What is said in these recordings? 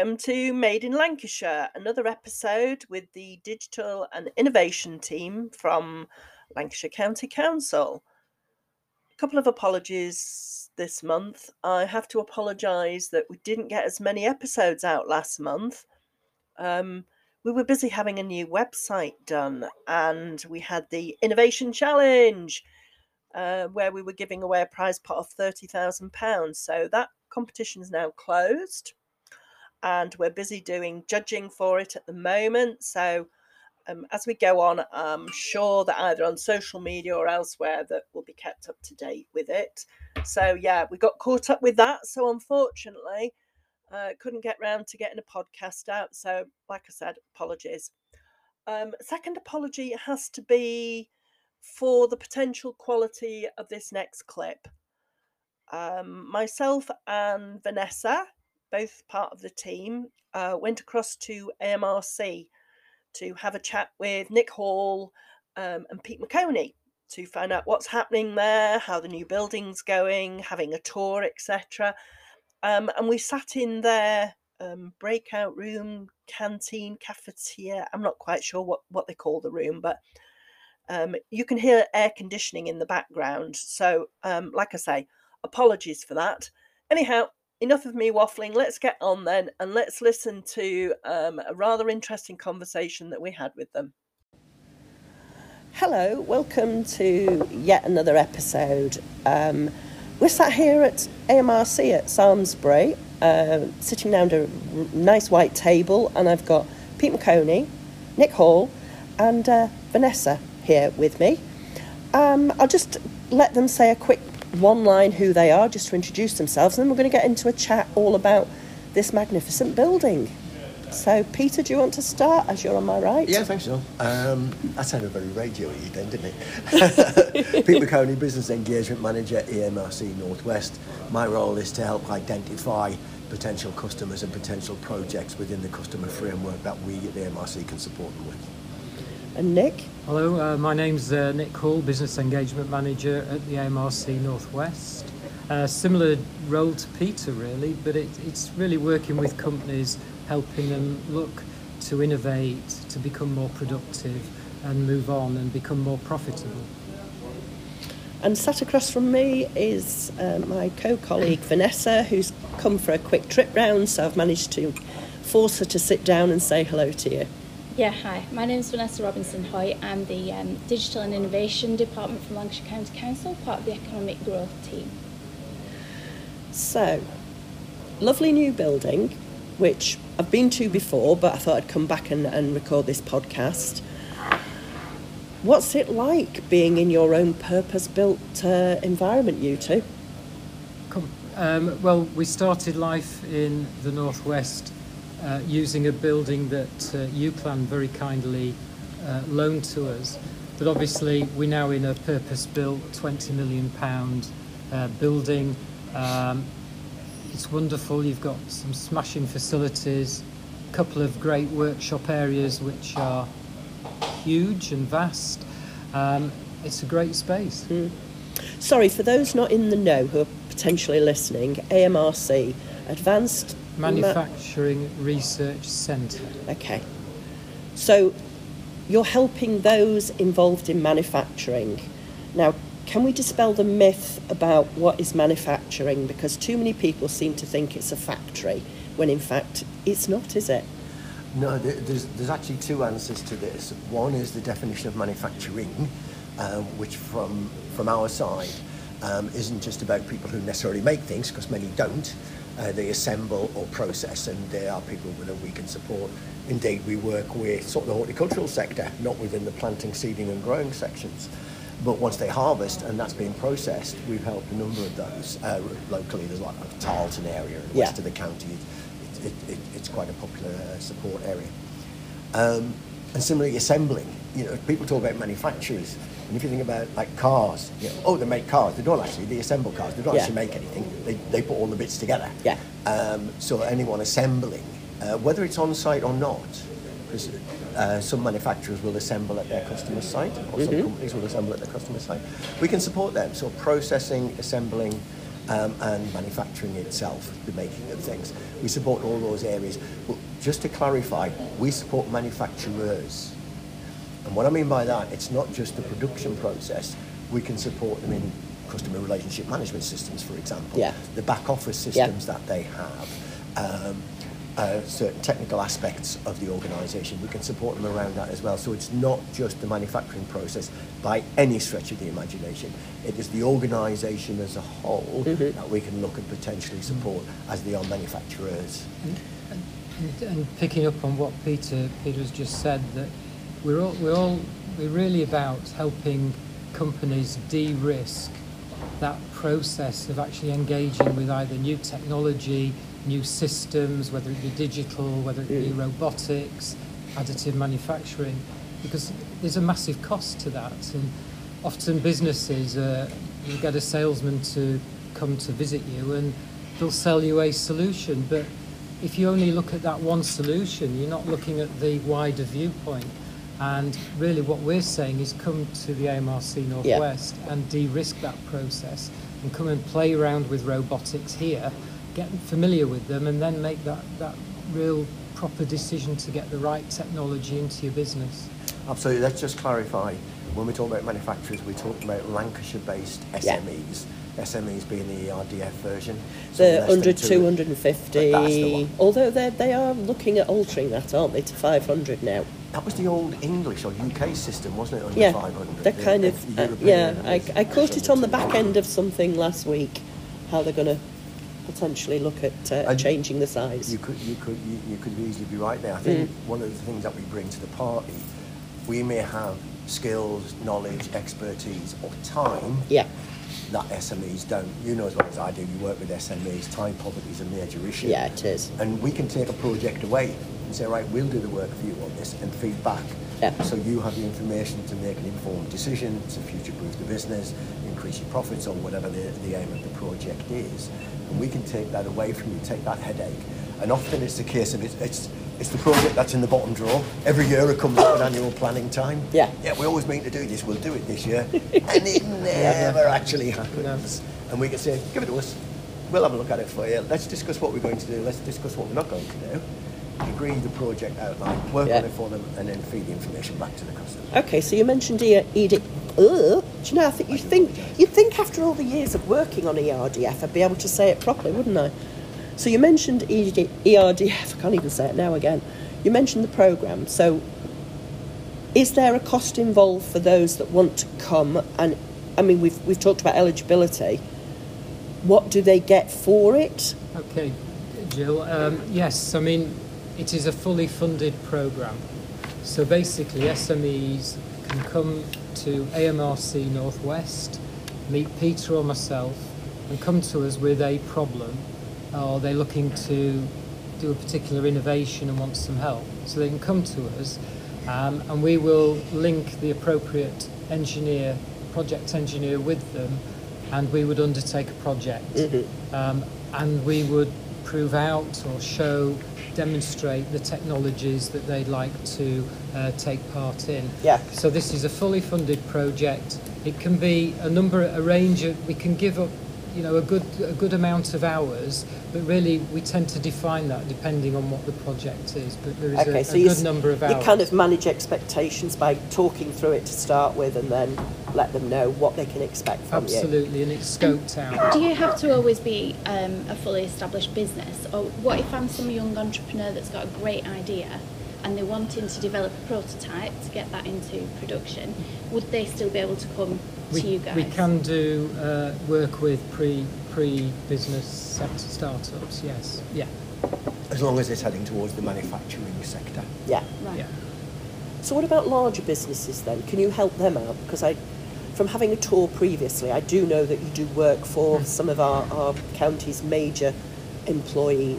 welcome to Made in Lancashire, another episode with the digital and innovation team from Lancashire County Council. A couple of apologies this month. I have to apologise that we didn't get as many episodes out last month. Um, we were busy having a new website done, and we had the Innovation Challenge. Uh, where we were giving away a prize pot of £30,000. So that competition is now closed and we're busy doing judging for it at the moment. So um, as we go on, I'm sure that either on social media or elsewhere that we'll be kept up to date with it. So yeah, we got caught up with that. So unfortunately, uh, couldn't get round to getting a podcast out. So like I said, apologies. Um, second apology has to be for the potential quality of this next clip. Um, myself and Vanessa, both part of the team, uh, went across to AMRC to have a chat with Nick Hall um, and Pete McConie to find out what's happening there, how the new building's going, having a tour, etc. Um, and we sat in their um, breakout room, canteen, cafeteria. I'm not quite sure what, what they call the room, but um, you can hear air conditioning in the background. So, um, like I say, apologies for that. Anyhow, enough of me waffling. Let's get on then and let's listen to um, a rather interesting conversation that we had with them. Hello, welcome to yet another episode. Um, we're sat here at AMRC at Samlesbury, uh, sitting down at a nice white table, and I've got Pete McConie, Nick Hall, and uh, Vanessa here with me. Um, I'll just let them say a quick one line who they are just to introduce themselves, and then we're going to get into a chat all about this magnificent building. So, Peter, do you want to start as you're on my right? Yeah, thanks, John. Um, that sounded very radio y then, didn't it? Pete McConie, Business Engagement Manager, AMRC Northwest. My role is to help identify potential customers and potential projects within the customer framework that we at the AMRC can support them with. And Nick? Hello, uh, my name's uh, Nick Hall, Business Engagement Manager at the AMRC Northwest. Uh, similar role to Peter, really, but it, it's really working with companies, helping them look to innovate, to become more productive, and move on and become more profitable. And sat across from me is uh, my co colleague Vanessa, who's come for a quick trip round, so I've managed to force her to sit down and say hello to you. Yeah, hi. My name is Vanessa Robinson Hoy. I'm the um, Digital and Innovation Department from Lancashire County Council, part of the Economic Growth team. So, lovely new building, which I've been to before, but I thought I'd come back and, and record this podcast. What's it like being in your own purpose built uh, environment, you two? Um, well, we started life in the Northwest uh, using a building that uh, UCLAN very kindly uh, loaned to us. But obviously, we're now in a purpose built £20 million uh, building. Um, it's wonderful. You've got some smashing facilities, a couple of great workshop areas which are huge and vast. Um, it's a great space. Mm. Sorry, for those not in the know who are potentially listening, AMRC, Advanced Manufacturing Ma- Research Centre. Okay. So you're helping those involved in manufacturing. Now, can we dispel the myth about what is manufacturing? Because too many people seem to think it's a factory, when in fact it's not, is it? No, there's, there's actually two answers to this. One is the definition of manufacturing, um, which from, from our side um, isn't just about people who necessarily make things, because many don't, uh, they assemble or process, and there are people that we can support. Indeed, we work with sort of the horticultural sector, not within the planting, seeding, and growing sections. But once they harvest and that's being processed, we've helped a number of those uh, locally. There's like a Tarleton area in the yeah. west of the county. It, it, it, it's quite a popular support area. Um, and similarly, assembling. You know, people talk about manufacturers and if you think about like cars, you know, oh, they make cars. They don't actually. They assemble cars. They don't yeah. actually make anything. They, they put all the bits together. Yeah. Um, so anyone assembling, uh, whether it's on site or not, because uh, some manufacturers will assemble at their customer site, or mm-hmm. some companies will assemble at their customer site. We can support them. So processing, assembling, um, and manufacturing itself, the making of things. We support all those areas. But just to clarify, we support manufacturers. And what I mean by that, it's not just the production process. We can support them in customer relationship management systems, for example. Yeah. The back office systems that they have. Um, uh, certain technical aspects of the organisation. We can support them around that as well. So it's not just the manufacturing process by any stretch of the imagination. It is the organisation as a whole that we can look and potentially support as they are manufacturers. And, and picking up on what Peter Peter has just said, that we're all we're all we're really about helping companies de-risk that process of actually engaging with either new technology, new systems, whether it be digital, whether it be robotics, additive manufacturing, because there's a massive cost to that, and often businesses uh, you get a salesman to come to visit you and they'll sell you a solution, but if you only look at that one solution, you're not looking at the wider viewpoint. And really, what we're saying is come to the AMRC Northwest and de risk that process and come and play around with robotics here, get familiar with them, and then make that, that real proper decision to get the right technology into your business. Absolutely. Let's just clarify. When we talk about manufacturers, we're talking about Lancashire-based Yeah. SMEs. SMEs being the ERDF version. So less than 100, 250. The. Although they they are looking at altering that, aren't they, to 500 now? That was the old English or UK system, wasn't it? Under Yeah, 500. they're The- kind the of, uh, yeah, I, I caught it on the back end of something last week, how they're going to potentially look at uh, changing the size. You could, you could, you, you could easily be right there. I think Mm. one of the things that we bring to the party, we may have skills, knowledge, expertise, or time Yeah, that SMEs don't. You know as well as I do. You work with SMEs. Time poverty is a major issue. yeah, it is. And we can take a project away and say, right, we'll do the work for you on this and feedback. Yeah. So you have the information to make an informed decision to future-proof the business, increase your profits or whatever the, the aim of the project is. And we can take that away from you, take that headache. And often it's the case of it's, it's, it's the project that's in the bottom drawer. Every year it comes up at annual planning time. Yeah. Yeah, we always mean to do this, we'll do it this year. and it never actually happens. And we can say, give it to us. We'll have a look at it for you. Let's discuss what we're going to do. Let's discuss what we're not going to do. Agree the project outline, work Yeah. on it for them, and then feed the information back to the customer. Okay, so you mentioned E- Uh, do you know? I think you I think you'd think after all the years of working on ERDF, I'd be able to say it properly, wouldn't I? So you mentioned ERDF. I can't even say it now again. You mentioned the program. So is there a cost involved for those that want to come? And I mean, we've we've talked about eligibility. What do they get for it? Okay, Jill. Um, yes, I mean, it is a fully funded programme. So basically, SMEs can come to AMRC Northwest, meet Peter or myself, and come to us with a problem, or they're looking to do a particular innovation and want some help. So they can come to us, um, and we will link the appropriate engineer, project engineer with them, and we would undertake a project. Um, and we would prove out or show, demonstrate the technologies that they'd like to uh, take part in. Yeah. So this is a fully funded project. It can be a number, a range of. We can give up, you know, a good a good amount of hours, but really we tend to define that depending on what the project is. But there is Okay, a, so a good number of hours. you kind of manage expectations by talking through it to start with, and then let them know what they can expect from you. Absolutely, and it's scoped out. Do you have to always be um, a fully established business? Or what if I'm some young entrepreneur that's got a great idea and they're wanting to develop a prototype to get that into production? Would they still be able to come We, to you guys? we can do uh, work with pre pre business sector startups. Yes, yeah, As long as it's heading towards the manufacturing sector. Yeah. Right. yeah. So what about larger businesses then? Can you help them out? Because I, from having a tour previously, I do know that you do work for some of our, our county's major employees.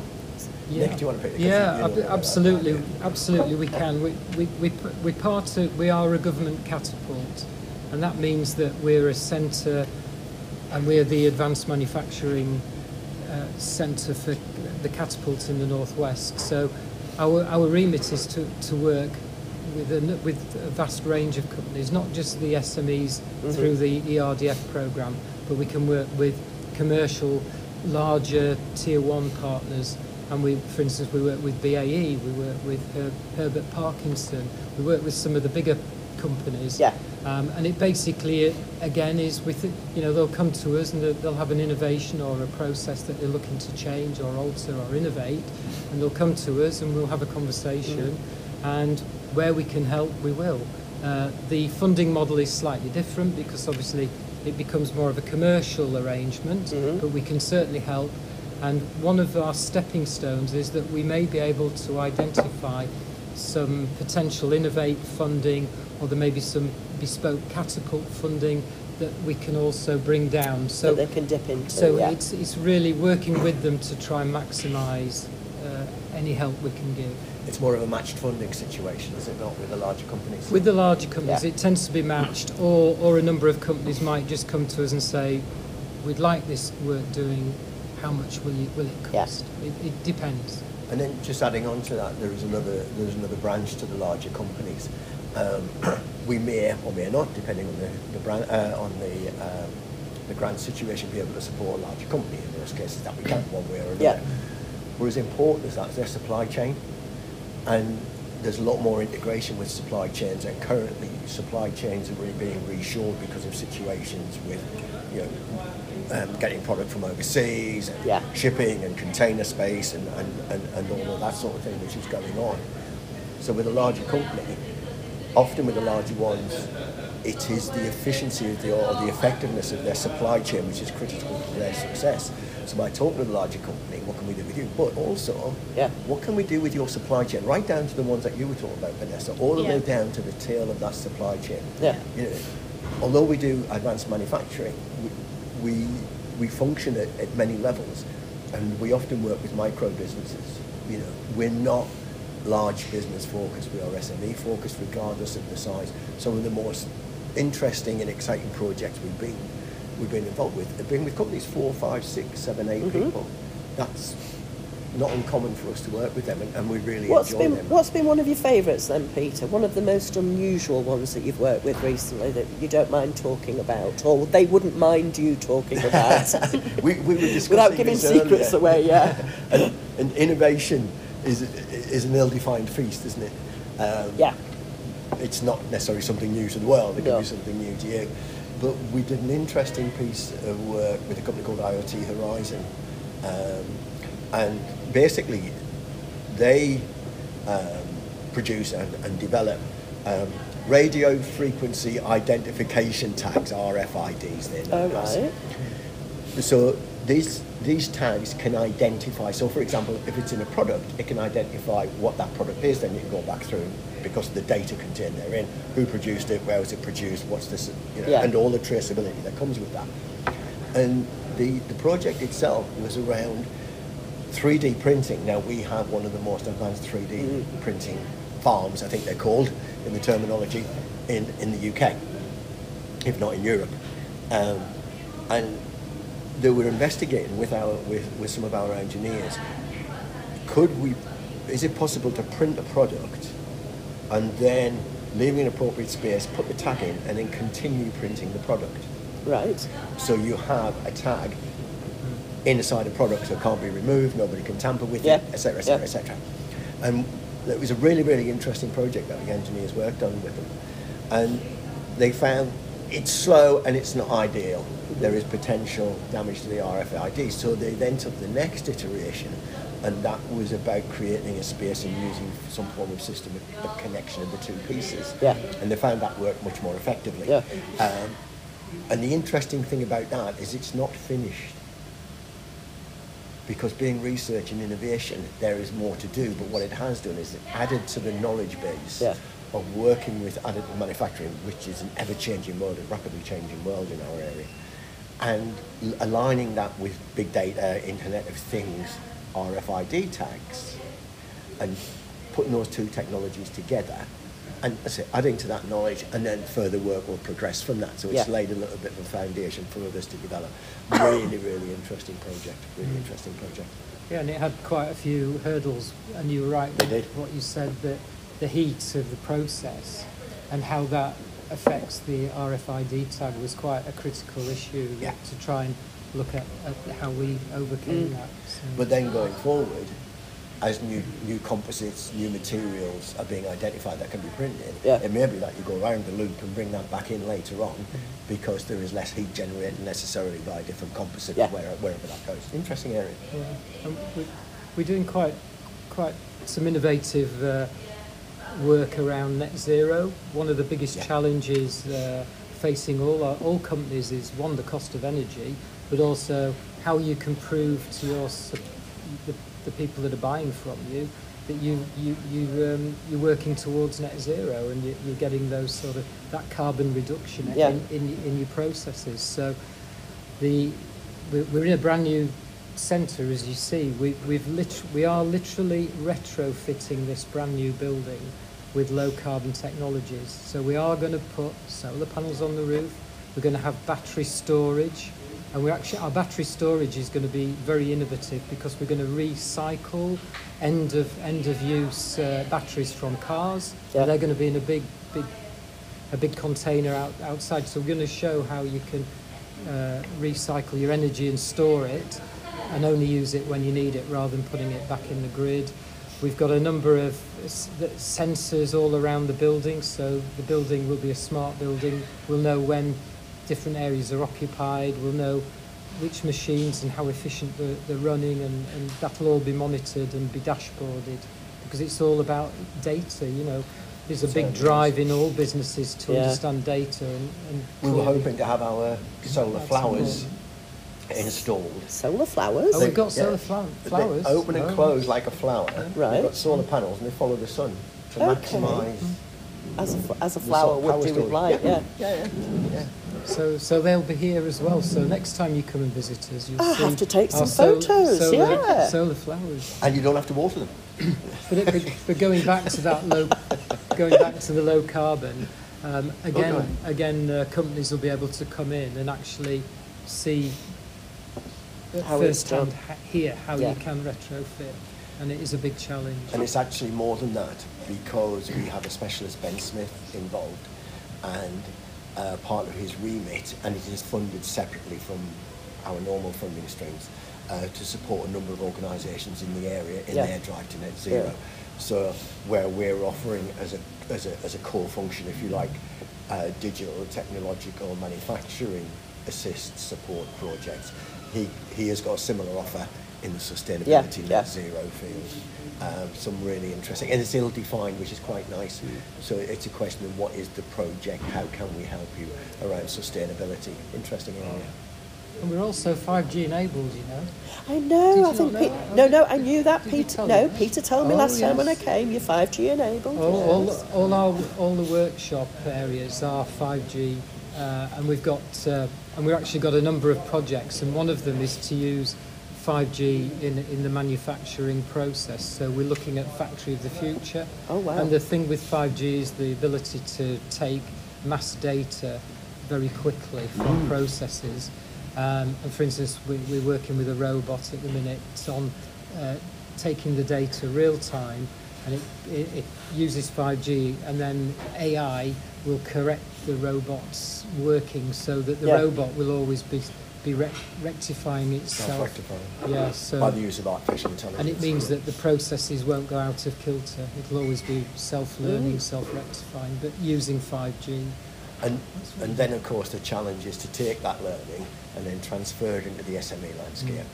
Yeah, Nick, do you want to pick yeah, country? You know ab- absolutely, absolutely. We can. We we we we part of, we are a government catapult, and that means that we're a centre, and we're the advanced manufacturing uh, centre for the catapult in the northwest. So, our our remit is to to work with a, with a vast range of companies, not just the SMEs through the ERDF program, but we can work with commercial, larger tier one partners. And we, for instance, we work with BAE, we work with Her- Herbert Parkinson, we work with some of the bigger companies. Yeah. Um, and it basically, again, is with, it- you know, they'll come to us and they'll- they'll have an innovation or a process that they're looking to change or alter or innovate. And they'll come to us and we'll have a conversation. And where we can help, we will. Uh, the funding model is slightly different because obviously it becomes more of a commercial arrangement, but we can certainly help. And one of our stepping stones is that we may be able to identify some potential innovate funding or there may be some bespoke catapult funding that we can also bring down. So So, they can dip into. so yeah. it's, it's really working with them to try and maximise uh, any help we can give. It's more of a matched funding situation, is it not, with the larger companies? With the larger companies, Yeah. it tends to be matched, or, or a number of companies might just come to us and say, "We'd like this work doing. How much will you, will it Yeah. cost?" It, it depends. And then just adding on to that, there is another there's another branch to the larger companies. Um, we may or may not, depending on the, the brand uh, on the um, the grant situation, be able to support a larger company. In those cases, that we can one way or another. Yeah. Whereas important is that is their supply chain, and there's a lot more integration with supply chains. And currently, supply chains are really being reshored because of situations with, you know, um, getting product from overseas, and Yeah. shipping and container space, and, and, and, and all of that sort of thing which is going on. So with a larger company, often with the larger ones, it is the efficiency of the, or the effectiveness of their supply chain which is critical to their success. So by talking to the larger company, what can we do with you? But also, Yeah. what can we do with your supply chain? Right down to the ones that you were talking about, Vanessa, all the Yeah. way down to the tail of that supply chain. Yeah. You know, although we do advanced manufacturing, we, we, we function at, at many levels and we often work with micro businesses. You know, we're not large business focused, we are SME focused regardless of the size. Some of the most interesting and exciting projects we've been, we've been involved with have been with companies four, five, six, seven, eight Mhm. people. That's not uncommon for us to work with them and, and we really What's enjoy been them. What's been one of your favourites then, Peter? One of the most unusual ones that you've worked with recently that you don't mind talking about, or they wouldn't mind you talking about, we, we were discussing without giving secrets earlier. away. Yeah. and, and innovation is is an ill-defined feast, isn't it? Um, Yeah. It's not necessarily something new to the world. It No. can be something new to you. But we did an interesting piece of work with a company called IoT Horizon, um, and basically they um, produce and, and develop um, radio frequency identification tags, RFIDs. They're known right. So these these tags can identify. So, for example, if it's in a product, it can identify what that product is. Then you can go back through because of the data contained therein, who produced it, where was it produced, what's this, you know, Yeah. and all the traceability that comes with that. And the the project itself was around 3D printing. Now we have one of the most advanced 3D printing farms, I think they're called in the terminology, in in the UK, if not in Europe. Um, and they were investigating with our with, with some of our engineers. Could we? Is it possible to print a product and then leaving an appropriate space, put the tag in, and then continue printing the product? Right. So you have a tag inside a product that can't be removed, nobody can tamper with Yeah. it, etc., etc., etc. And it was a really, really interesting project that the engineers worked on with them. And they found it's slow and it's not ideal. There is potential damage to the RFID. So they then took the next iteration, and that was about creating a space and using some form of system of, of connection of the two pieces. Yeah. And they found that worked much more effectively. Yeah. Um, and the interesting thing about that is it's not finished. Because being research and innovation, there is more to do, but what it has done is it added to the knowledge base Yeah. of working with additive manufacturing, which is an ever-changing world, a rapidly changing world in our area, and aligning that with big data, Internet of Things, RFID tags, and putting those two technologies together and I say, adding to that knowledge and then further work will progress from that. So it's Yeah. laid a little bit of a foundation for others to develop. Really, really interesting project. Really interesting project. Yeah, and it had quite a few hurdles, and you were right They with did. what you said that the heat of the process and how that affects the RFID tag was quite a critical issue Yeah. to try and look at, at how we overcame Mm. that. So. But then going forward, as new new composites, new materials are being identified that can be printed, Yeah. it may be that you go around the loop and bring that back in later on because there is less heat generated necessarily by different composites Yeah. where, wherever that goes. Interesting area. Yeah. We, we're doing quite quite some innovative uh, work around net zero. One of the biggest Yeah. challenges uh, facing all our, all companies is one the cost of energy, but also how you can prove to your the, the people that are buying from you that you you you um, you're working towards net zero and you, you're getting those sort of that carbon reduction Yeah. in, in in your processes. So the we're we're in a brand new centre, as you see. We we've lit- we are literally retrofitting this brand new building with low carbon technologies. So we are going to put solar panels on the roof. We're going to have battery storage, and we actually our battery storage is going to be very innovative because we're going to recycle end of end of use uh, batteries from cars. Yeah. They're going to be in a big big a big container out, outside. So we're going to show how you can uh, recycle your energy and store it and only use it when you need it rather than putting it back in the grid. We've got a number of sensors all around the building, so the building will be a smart building. We'll know when different areas are occupied, we'll know which machines and how efficient they're, they're running, and, and that'll all be monitored and be dashboarded because it's all about data, you know. There's a big drive in all businesses to Yeah. understand data. And, and We were hoping to have our solar flowers important. installed. Solar flowers. Oh, They- we've got yeah. solar fla- They flowers. open and Oh. close like a flower. Right. They've got solar panels and they follow the sun to Okay. maximise as a, as a flower would do with light, yeah. Yeah, yeah, yeah. So, so they'll be here as well. So next time you come and visit us, you'll I'll see have to take some sol- photos, Solar, yeah. solar flowers. And you don't have to water them. But, it, but, but going back to that low, going back to the low carbon, um, again, Okay. again, uh, companies will be able to come in and actually see at How it's first hand ha- here how Yeah. you can retrofit, and it is a big challenge. And it's actually more than that because we have a specialist, Ben Smith, involved, and uh, part of his remit, and it is funded separately from our normal funding streams uh, to support a number of organisations in the area in Yeah. their drive to net zero. Yeah. So where we're offering as a, as a, as a core function, if you like, uh, digital, technological, manufacturing assist support projects, he, he has got a similar offer in the sustainability net yeah. zero field. Um, some really interesting, and it's ill-defined, which is quite nice. So it's a question of what is the project, how can we help you around sustainability? Interesting area. And we're also 5G enabled, you know. I know. Did I think not Pe- no, no. I knew that. Did Peter. No, you? Peter told me Oh, last time when I came. You're 5G enabled. All, all, yes. all our all the workshop areas are 5G, uh, and we've got uh, and we've actually got a number of projects, and one of them is to use 5G in in the manufacturing process. So we're looking at factory of the future. Oh, wow. And the thing with 5G is the ability to take mass data very quickly from processes. Um, and for instance, we, we're working with a robot at the minute on uh, taking the data real time, and it, it, it uses 5G, and then AI will correct the robot's working so that the Yeah. robot will always be be rec- rectifying itself. Self-rectifying. Yeah, so By the use of artificial intelligence. and it means that the processes won't go out of kilter. It'll always be self-learning, mm. self-rectifying, but using 5G. And, and then, of course, the challenge is to take that learning and then transfer it into the SME landscape. Mm.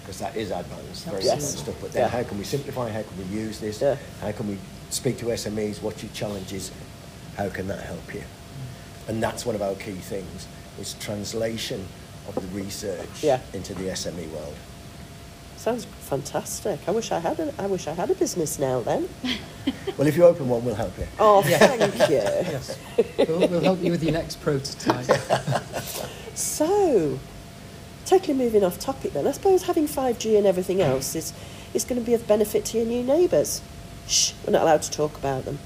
Because that is advanced, very Yes. advanced stuff. But then, Yeah. how can we simplify? How can we use this? Yeah. How can we speak to SMEs? What's your challenges? How can that help you? Mm. And that's one of our key things: is translation of the research Yeah. into the SME world. Sounds fantastic. I wish I had a. I wish I had a business now. Then. Well, if you open one, we'll help you. Oh, thank you. Yes, we'll, we'll help you with your next prototype. So, totally moving off topic then. I suppose having 5G and everything else is, is going to be of benefit to your new neighbours. Shh, we're not allowed to talk about them.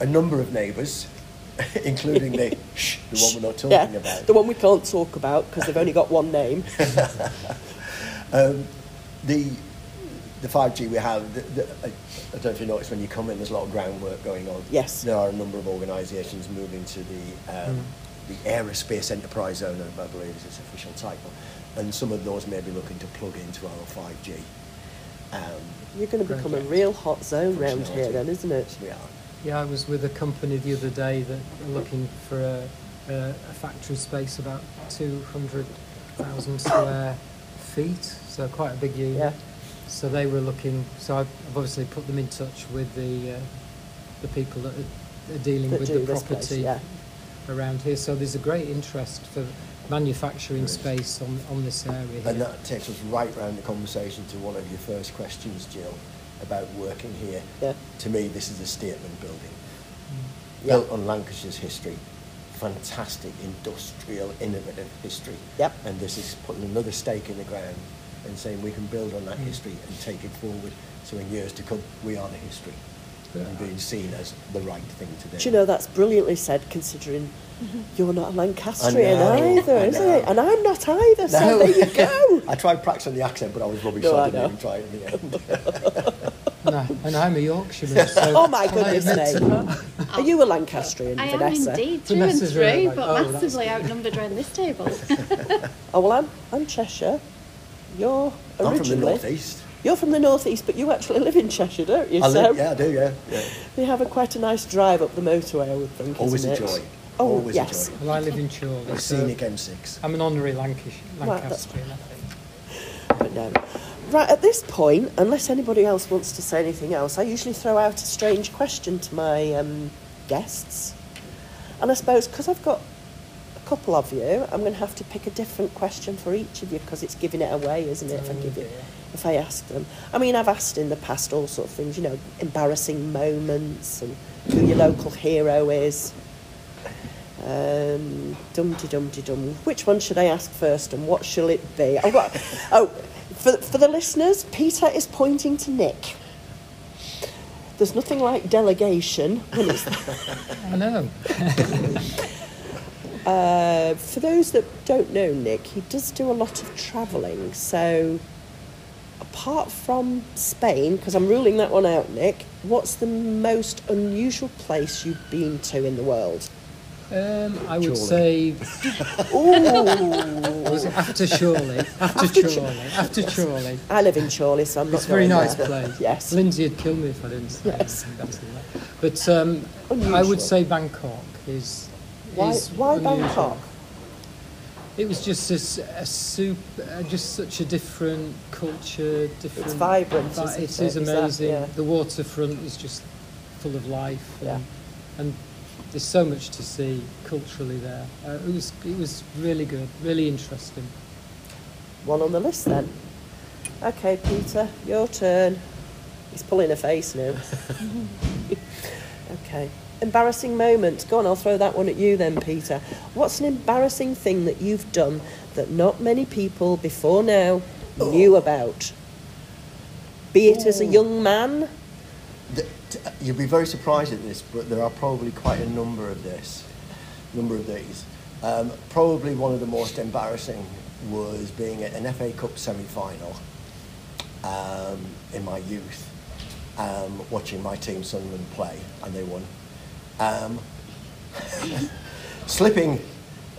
A number of neighbours, including the shh, the one we're not talking yeah, about. the one we can't talk about because they've only got one name. Um, the the 5G we have, the, the, I, I don't know if you noticed when you come in, there's a lot of groundwork going on. Yes. There are a number of organisations moving to the um, the Aerospace Enterprise Zone, I believe is its official title, and some of those may be looking to plug into our 5G. Um, You're going to become a real hot zone round here, then, isn't it? we are. Yeah, I was with a company the other day that are looking for a, a, a factory space about 200,000 square feet, so quite a big unit. Yeah. So they were looking. So I've I've obviously put them in touch with the uh, the people that are, are dealing That with do the this place, property yeah. around here. So there's a great interest for manufacturing space on on this area here. And that takes us right round the conversation to one of your first questions, Jill, about working here. Yeah. To me, this is a statement building. Yeah. Built on Lancashire's history. Fantastic industrial, innovative history. Yep. And this is putting another stake in the ground and saying we can build on that Mm. history and take it forward. So in years to come, we are the history. Yeah. And being seen as the right thing to do. Do you know that's brilliantly said, considering Mm-hmm. you're not a Lancastrian either, isn't it? And I'm not either. So No. there you go. I tried practicing the accent, but I was rubbish, No, so I I didn't know. even try it in the end. no, and I'm a Yorkshireman. So Oh my goodness admit me. Are you a Lancastrian, I am Vanessa? indeed through Vanessa's and through, right, like, but oh, massively outnumbered around this table. Oh well, I'm I'm Cheshire. You're I'm originally. from the northeast. You're from the northeast, but you actually live in Cheshire, don't you? I so live, yeah, I do, yeah. yeah. we have a quite a nice drive up the motorway, I would think. Always isn't a it? joy. Oh Always yes. a joy. Well, I live in Chorley. A so scenic M6. I'm an honorary Lancashire, Right, that's Lancastrian, I. But no. Right, at this point, unless anybody else wants to say anything else, I usually throw out a strange question to my um, guests. And I suppose because I've got a couple of you, I'm going to have to pick a different question for each of you because it's giving it away, isn't it? If I Oh, give you, if I ask them. I mean, I've asked in the past all sort of things, you know, embarrassing moments and who your local hero is. Um, dumpty dumpty dum. Which one should I ask first, and what shall it be? Oh, what, oh for for the listeners, Peter is pointing to Nick. There's nothing like delegation I know. Uh, for those that don't know Nick, he does do a lot of travelling. So, apart from Spain, because I'm ruling that one out, Nick, what's the most unusual place you've been to in the world? Um, I would Chorley. say Ooh, was it after Chorley. After, After Ch- Chorley. After Chorley. I live in Chorley, so I'm not. It's a very going nice there. place. Yes. Lindsay would kill me if I didn't say Yes. anything better than that. But um, I Unusual. would say Bangkok is. Why? is Why unusual. Bangkok? It was just a, s- a soup, uh, just such a different culture, different. It's vibrant, vi- isn't it it? is Is that- amazing. yeah. The waterfront is just full of life, and, Yeah. and there's so much to see culturally there. Uh, it was it was really good, really interesting. One on the list then. Okay, Peter, your turn. He's pulling a face now. okay. Embarrassing moment. Go on, I'll throw that one at you then, Peter. What's an embarrassing thing that you've done that not many people before now knew about? Be it as a young man. Th- t- You'll be very surprised at this, but there are probably quite a number of this, number of these. Um, probably one of the most embarrassing was being at an FA Cup semi-final um, in my youth, um, watching my team Sunderland play, and they won. Um, slipping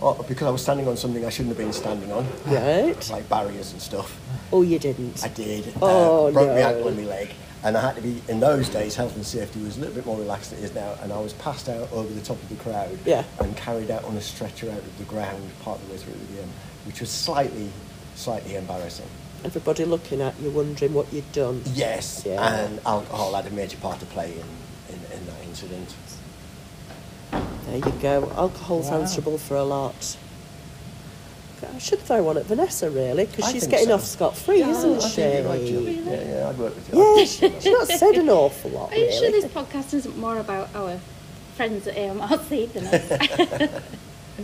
oh, because I was standing on something I shouldn't have been standing on, Right. like barriers and stuff. Oh, you didn't. I did. Oh, uh, broke my no. ankle and my leg. And I had to be, in those days, health and safety was a little bit more relaxed than it is now. And I was passed out over the top of the crowd Yeah. and carried out on a stretcher out of the ground part of the way through the game, which was slightly, slightly embarrassing. Everybody looking at you, wondering what you'd done. Yes, Yeah. and alcohol had a major part to play in, in, in that incident. There you go. Alcohol's Wow. answerable for a lot. I should throw one at Vanessa, really, because I she's think getting so. off scot free, isn't I she? think you're right, Jill. Really? Yeah, yeah, I'd work with you. Yeah, she, she's not said an awful lot, Are you sure really. this podcast isn't more about our friends at AMRC than us?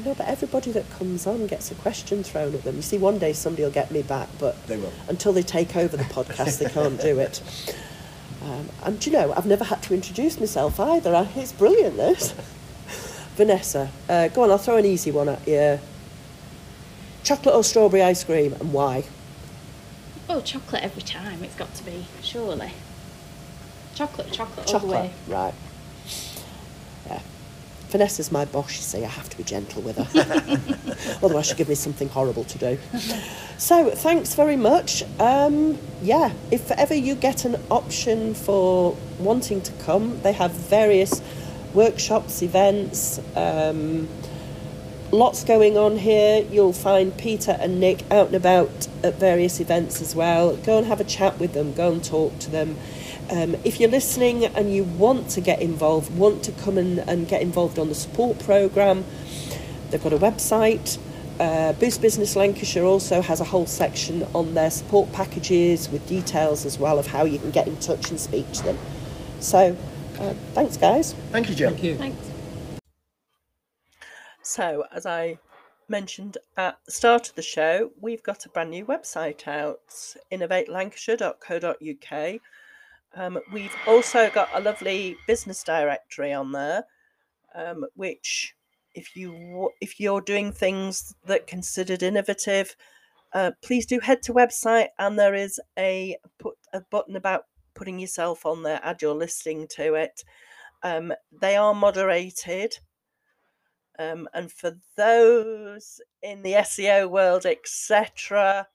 No, but everybody that comes on gets a question thrown at them. You see, one day somebody will get me back, but They will. until they take over the podcast, they can't do it. Um, and do you know, I've never had to introduce myself either. I, it's brilliant, this. Vanessa, uh, go on, I'll throw an easy one at you. Chocolate or strawberry ice cream, and why? oh, chocolate every time. It's got to be, surely. Chocolate, chocolate, all the Chocolate, way. right. Yeah. Vanessa's my boss, you see, I have to be gentle with her. Otherwise, she'll give me something horrible to do. So, thanks very much. Um, yeah, if ever you get an option for wanting to come, they have various workshops, events, um, lots going on here. You'll find Peter and Nick out and about at various events as well. Go and have a chat with them, go and talk to them. Um, if you're listening and you want to get involved, want to come and, and get involved on the support programme, they've got a website. Uh, Boost Business Lancashire also has a whole section on their support packages with details as well of how you can get in touch and speak to them. So, uh, thanks, guys. Thank you, Jill. Thank you. Thanks. So, as I mentioned at the start of the show, we've got a brand new website out, innovatelancashire.co.uk. Um, we've also got a lovely business directory on there, um, which, if you if you're doing things that considered innovative, uh, please do head to website and there is a put a button about putting yourself on there, add your listing to it. Um, they are moderated. Um, and for those in the SEO world, etc.,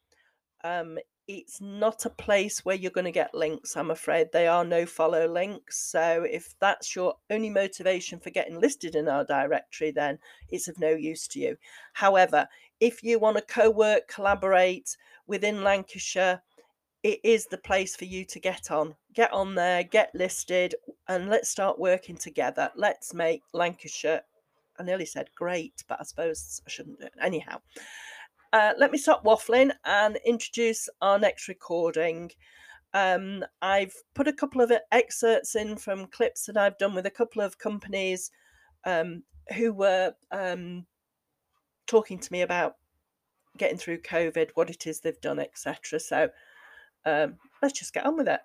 um, it's not a place where you're going to get links. I'm afraid they are no follow links. So if that's your only motivation for getting listed in our directory, then it's of no use to you. However, if you want to co work, collaborate within Lancashire, it is the place for you to get on. Get on there, get listed, and let's start working together. Let's make Lancashire I nearly said great, but I suppose I shouldn't do it. Anyhow, uh, let me stop waffling and introduce our next recording. Um, I've put a couple of excerpts in from clips that I've done with a couple of companies um, who were um, talking to me about getting through COVID, what it is they've done, etc. So um, let's just get on with it.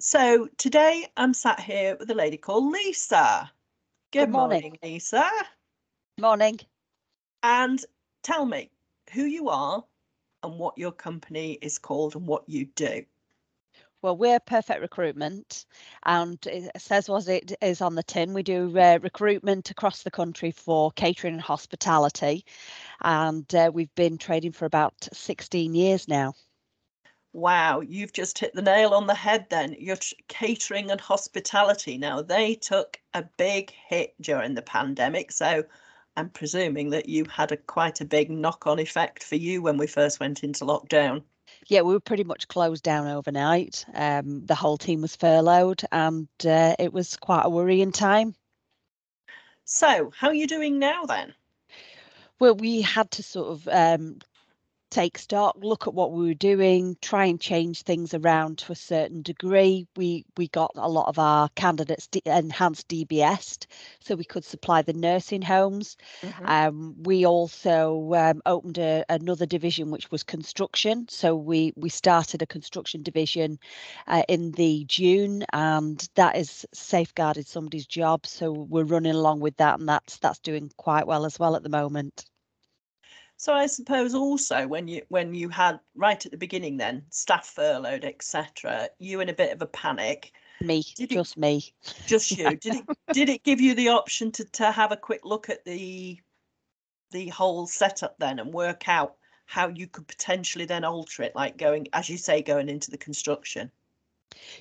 So today I'm sat here with a lady called Lisa. Good, Good morning. morning, Lisa. Morning. And tell me who you are and what your company is called and what you do. Well, we're Perfect Recruitment, and it says what it is on the tin. We do uh, recruitment across the country for catering and hospitality, and uh, we've been trading for about 16 years now. Wow, you've just hit the nail on the head then. Your catering and hospitality. Now, they took a big hit during the pandemic. So I'm presuming that you had a quite a big knock on effect for you when we first went into lockdown. Yeah, we were pretty much closed down overnight. Um, the whole team was furloughed, and uh, it was quite a worrying time. So, how are you doing now then? Well, we had to sort of um, take stock, look at what we were doing, try and change things around to a certain degree. We we got a lot of our candidates enhanced DBS, so we could supply the nursing homes. Um, we also um, opened a, another division which was construction. So we we started a construction division uh, in the June, and that is safeguarded somebody's job. So we're running along with that, and that's that's doing quite well as well at the moment. So I suppose also when you when you had right at the beginning then staff furloughed etc. You in a bit of a panic. Me, Did just me. Just you. Did it did it give you the option to to have a quick look at the the whole setup then and work out how you could potentially then alter it, like going as you say, going into the construction.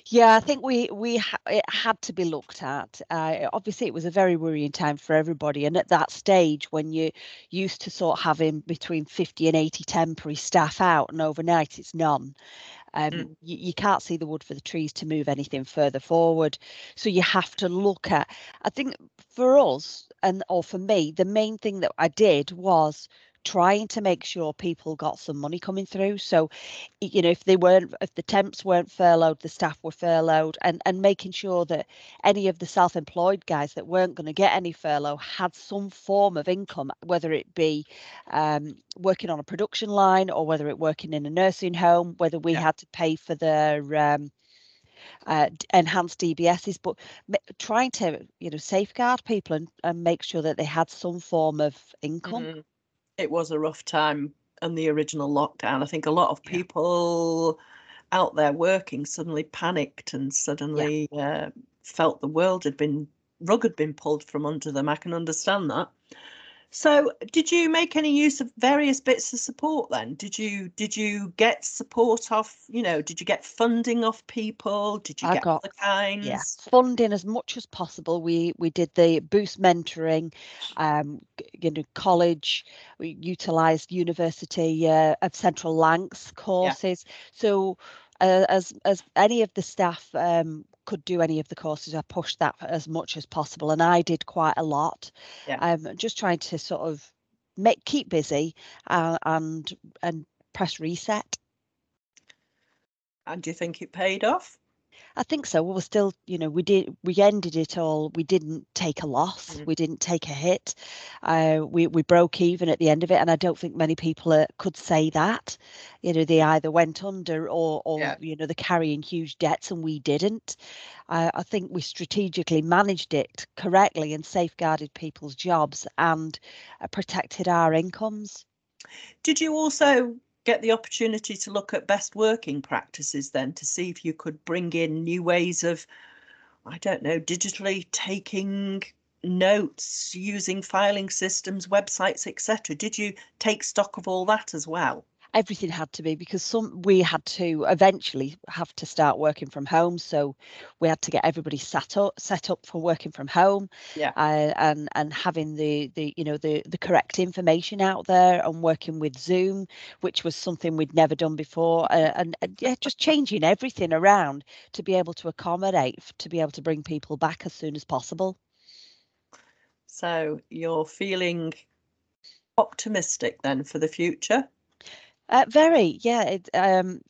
Yeah, I think we we ha- it had to be looked at. Uh, obviously, it was a very worrying time for everybody, and at that stage, when you used to sort of having between fifty and eighty temporary staff out, and overnight it's none. Um, Mm. you, you can't see the wood for the trees to move anything further forward. So you have to look at. I think for us and or for me, the main thing that I did was trying to make sure people got some money coming through. So you know if they weren't if the temps weren't furloughed the staff were furloughed and and making sure that any of the self-employed guys that weren't going to get any furlough had some form of income whether it be um, working on a production line or whether it working in a nursing home whether we Yeah. had to pay for their um, uh, enhanced DBSs, but trying to you know safeguard people and, and make sure that they had some form of income. Mhm. It was a rough time on the original lockdown. I think a lot of Yeah. people out there working suddenly panicked and suddenly uh, felt the world had been rug had been pulled from under them. I can understand that. So, did you make any use of various bits of support then? Did you did you get support off, you know, did you get funding off people? Did you I get got other kinds? yeah funding as much as possible. We we did the boost mentoring, um, you know, college. We utilised University uh, of Central Lancs courses. So uh, as as any of the staff um, could do any of the courses, I pushed that as much as possible, and I did quite a lot. Yeah. Um, just trying to sort of make keep busy uh, and and press reset. And do you think it paid off? I think so. We were still, you know, we did, we ended it all. We didn't take a loss. Mm. We didn't take a hit. Uh, we we broke even at the end of it, and I don't think many people uh, could say that. You know, they either went under or, or Yeah. you know, they're carrying huge debts, and we didn't. Uh, I think we strategically managed it correctly and safeguarded people's jobs and uh, protected our incomes. Did you also get the opportunity to look at best working practices then to see if you could bring in new ways of, I don't know, digitally taking notes, using filing systems, websites, etc.? Did you take stock of all that as well? Everything had to be because some we had to eventually have to start working from home so we had to get everybody set up set up for working from home Yeah. uh, and and having the the you know the the correct information out there and working with zoom which was something we'd never done before uh, and, and yeah just changing everything around to be able to accommodate to be able to bring people back as soon as possible So you're feeling optimistic then for the future? Uh, very, yeah. It um,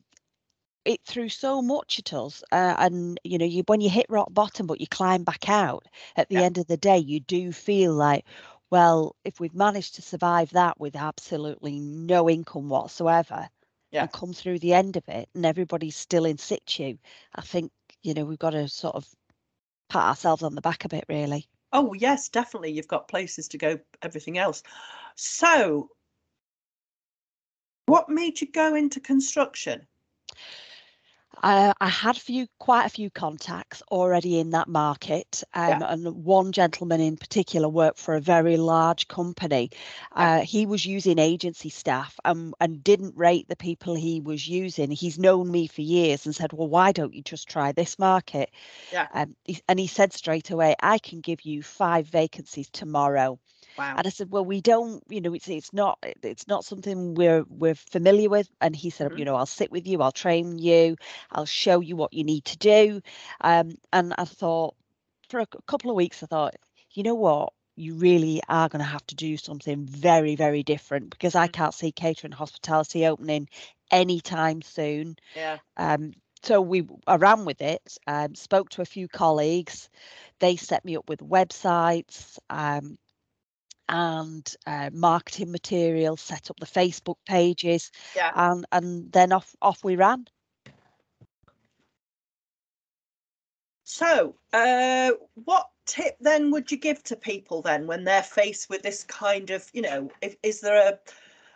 it threw so much at us, uh, and you know, you when you hit rock bottom, but you climb back out. At the Yeah. end of the day, you do feel like, well, if we've managed to survive that with absolutely no income whatsoever, Yeah. and come through the end of it, and everybody's still in situ, I think you know we've got to sort of pat ourselves on the back a bit, really. Oh, yes, definitely. You've got places to go, everything else. So, what made you go into construction? I, I had few quite a few contacts already in that market, Yeah. um, and one gentleman in particular worked for a very large company. Uh, he was using agency staff and, and didn't rate the people he was using. He's known me for years and said, "Well, why don't you just try this market?" Yeah. Um, and he said straight away, "I can give you five vacancies tomorrow." Wow. And I said, "Well, we don't, you know, it's it's not it's not something we're we're familiar with." And he said, Mhm. "You know, I'll sit with you, I'll train you, I'll show you what you need to do." Um, and I thought, for a cou- couple of weeks, I thought, you know what, you really are going to have to do something very, very different because I Mhm. can't see catering hospitality opening anytime soon. Yeah. Um, so we I ran with it, um, spoke to a few colleagues. They set me up with websites um, and uh, marketing material, set up the Facebook pages, Yeah. and and then off off we ran. So, uh, what tip then would you give to people then when they're faced with this kind of, you know, if, is there a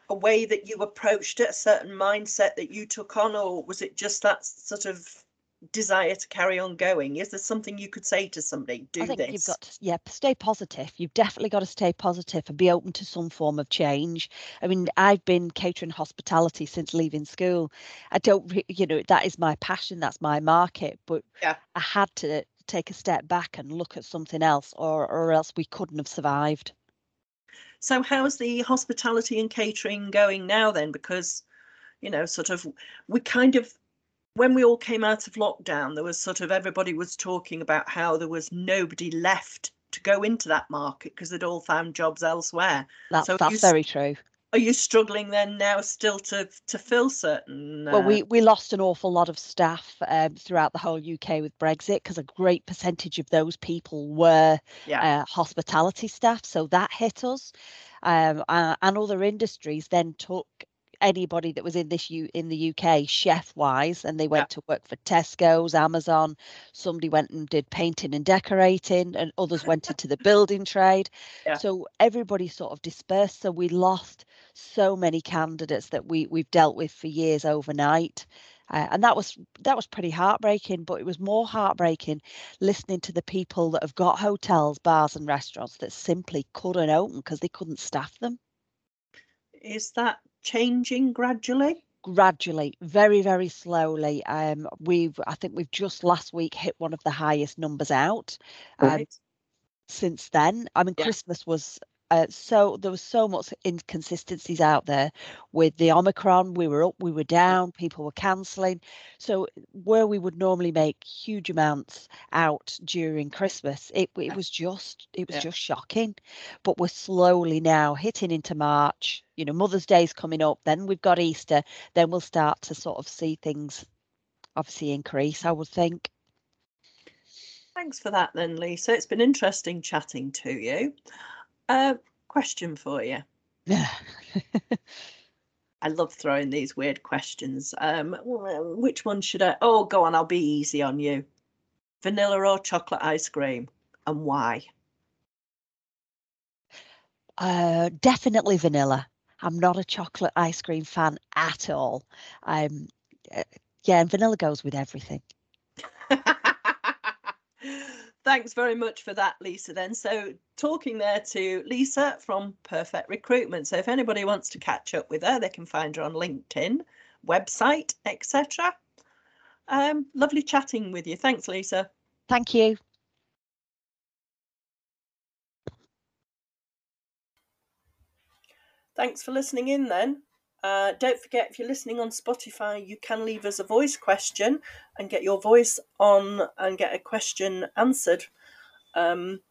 a way that you approached it, a certain mindset that you took on, or was it just that sort of desire to carry on going? Is there something you could say to somebody? Do I think this. you've got to yeah stay positive. You've definitely got to stay positive and be open to some form of change. I mean, I've been catering hospitality since leaving school. I don't, re- you know, that is my passion. That's my market. But Yeah. I had to take a step back and look at something else, or or else we couldn't have survived. So, how's the hospitality and catering going now then? Because, you know, sort of, we kind of, when we all came out of lockdown, there was sort of everybody was talking about how there was nobody left to go into that market because they'd all found jobs elsewhere. That's So that's s- very true. Are you struggling then now still to to fill certain? Well, uh, we, we lost an awful lot of staff um, throughout the whole UK with Brexit because a great percentage of those people were yeah, uh, hospitality staff. So that hit us. Um, uh, and other industries then took anybody that was in this U- in the UK chef wise and they went to work for Tesco's, Amazon. Somebody went and did painting and decorating and others went into the building trade. Yeah. So everybody sort of dispersed. So we lost so many candidates that we we've dealt with for years overnight. Uh, and that was that was pretty heartbreaking but it was more heartbreaking listening to the people that have got hotels bars and restaurants that simply couldn't open because they couldn't staff them Is that changing gradually? gradually very very slowly um we've i think we've just last week hit one of the highest numbers out um, Right. since then i mean Yeah. christmas was uh, so there was so much inconsistencies out there with the omicron we were up we were down people were cancelling so where we would normally make huge amounts out during christmas it, it was just it was Yeah. just shocking but we're slowly now hitting into march you know mother's day's coming up then we've got easter then we'll start to sort of see things obviously increase i would think Thanks for that, then, Lisa. It's been interesting chatting to you. Uh, question for you. Yeah. I love throwing these weird questions. Um, which one should I? Oh, go on. I'll be easy on you. Vanilla or chocolate ice cream, and why? Uh, definitely vanilla. I'm not a chocolate ice cream fan at all. Um, uh, yeah, and vanilla goes with everything. Thanks very much for that, Lisa. Then, so talking there to Lisa from Perfect Recruitment. So, if anybody wants to catch up with her, they can find her on LinkedIn, website, etc. Um, lovely chatting with you. Thanks, Lisa. Thank you. Thanks for listening in then. Uh, don't forget, if you're listening on Spotify, you can leave us a voice question and get your voice on and get a question answered. Um,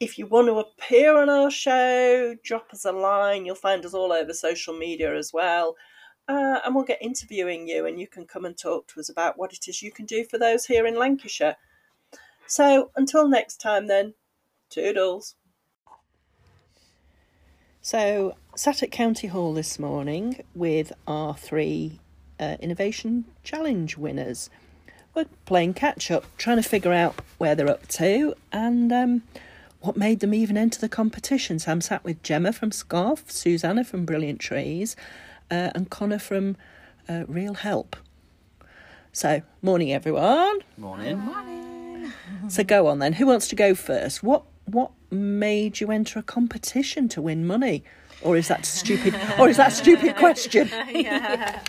if you want to appear on our show, drop us a line. You'll find us all over social media as well. Uh, and we'll get interviewing you, and you can come and talk to us about what it is you can do for those here in Lancashire. So until next time, then, toodles. So, sat at County Hall this morning with our three uh, Innovation Challenge winners. We're playing catch up, trying to figure out where they're up to and um, what made them even enter the competition. So, I'm sat with Gemma from Scoff, Susanna from Brilliant Trees, uh, and Connor from uh, Real Help. So, morning everyone. Morning. So go on then. Who wants to go first? What what made you enter a competition to win money? Or is that stupid or is that a stupid question? yeah.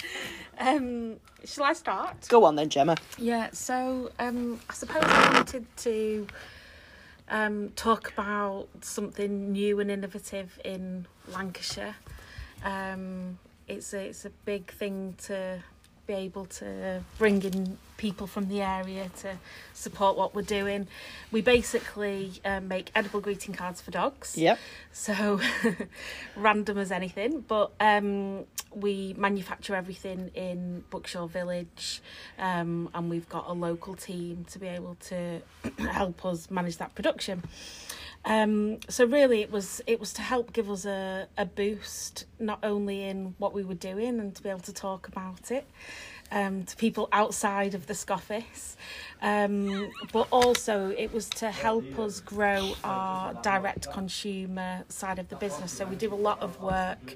Um, shall I start? Go on then, Gemma. Yeah. So um, I suppose I wanted to um, talk about something new and innovative in Lancashire. Um, it's a, it's a big thing to be able to bring in people from the area to support what we're doing. We basically um, make edible greeting cards for dogs. Yep. So random as anything, but um, we manufacture everything in Bookshaw Village, um, and we've got a local team to be able to help us manage that production. Um, so really, it was it was to help give us a, a boost, not only in what we were doing and to be able to talk about it um, to people outside of the Scoffice, um, but also it was to help us grow our direct consumer side of the business. So we do a lot of work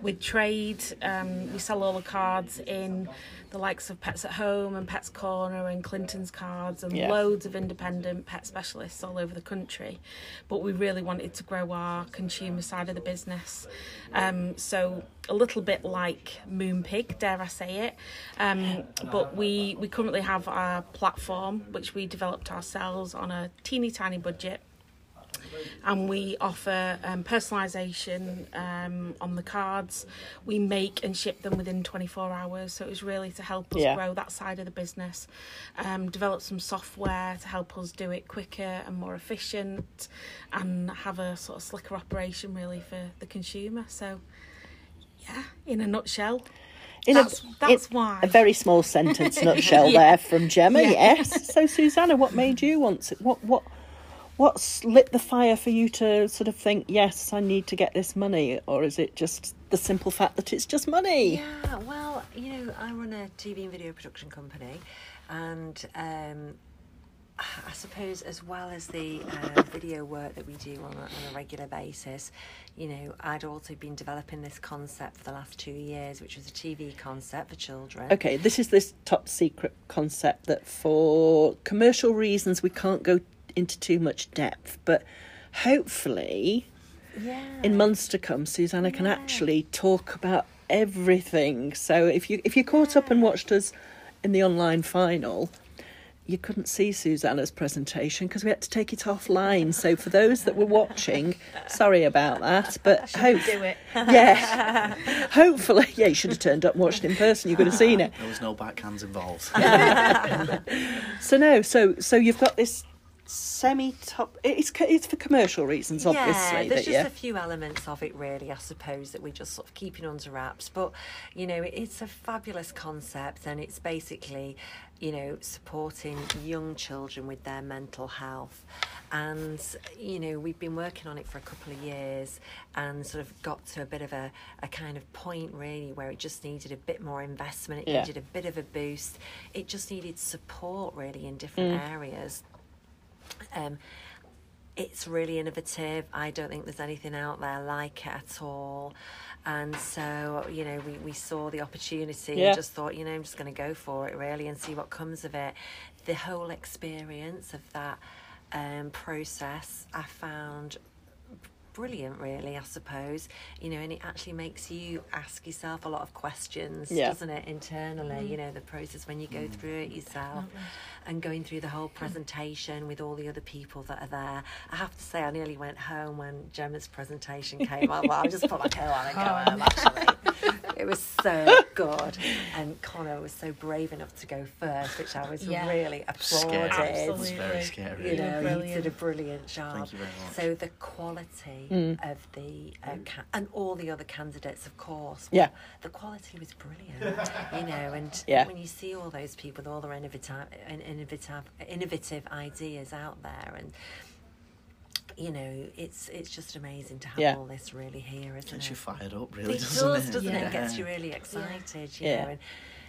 with trade. Um, we sell all the cards in the likes of Pets at Home and Pets Corner and Clinton's Cards and Yeah. loads of independent pet specialists all over the country. But we really wanted to grow our consumer side of the business. Um, so a little bit like Moonpig, dare I say it. Um, but we, we currently have our platform, which we developed ourselves on a teeny tiny budget and we offer um, personalisation um, on the cards. We make and ship them within 24 hours, so it was really to help us Yeah. grow that side of the business. Um, develop some software to help us do it quicker and more efficient, and have a sort of slicker operation really for the consumer. So, yeah, in a nutshell, In that's, that's in why. a very small sentence nutshell Yeah. there from Gemma. Yeah. Yes. So Susanna, what made you want to, what what what's lit the fire for you to sort of think yes, I need to get this money, or is it just the simple fact that it's just money? Yeah, well, you know, I run a TV and video production company, and um, I suppose as well as the uh, video work that we do on a, on a regular basis, you know, I'd also been developing this concept for the last two years, which was a TV concept for children. Okay, this is this top secret concept that for commercial reasons we can't go into too much depth, but hopefully Yeah. in months to come Susanna can actually talk about everything. So if you if you caught up and watched us in the online final, you couldn't see Susanna's presentation because we had to take it offline. So for those that were watching, sorry about that, but hope do it. yeah, hopefully, yeah, you should have turned up and watched in person. You could have seen it. There was no backhands involved. So no, so so you've got this semi-top. It's it's for commercial reasons, obviously. Yeah, there's just you- a few elements of it, really, I suppose, that we're just sort of keeping under wraps. But, you know, it's a fabulous concept, and it's basically, you know, supporting young children with their mental health. And, you know, we've been working on it for a couple of years and sort of got to a bit of a, a kind of point, really, where it just needed a bit more investment, it Yeah. needed a bit of a boost, it just needed support, really, in different Mm. areas. Um, it's really innovative. I don't think there's anything out there like it at all. And so, you know, we, we saw the opportunity Yeah. and just thought, you know, I'm just going to go for it really and see what comes of it. The whole experience of that um, process I found brilliant really i suppose you know and it actually makes you ask yourself a lot of questions Yeah. doesn't it internally you know the process when you go mm. through it yourself and going through the whole presentation with all the other people that are there i have to say i nearly went home when gemma's presentation came on well i'll just put my coat on and go home actually it was so good and connor was so brave enough to go first which i was Yeah. really Scary. applauded It's very scary. you know, he did a Brilliant. brilliant job. Thank you very much. So the quality Mm. of the uh, ca- and all the other candidates, of course. Yeah. the quality was brilliant. you know, and Yeah. when you see all those people, with all their innovative, innovative, innovative ideas out there, and you know, it's it's just amazing to have Yeah. all this really here, isn't Gets it? you fired up, really, it doesn't does, it? doesn't? Yeah. It gets you really excited, you Yeah. know, and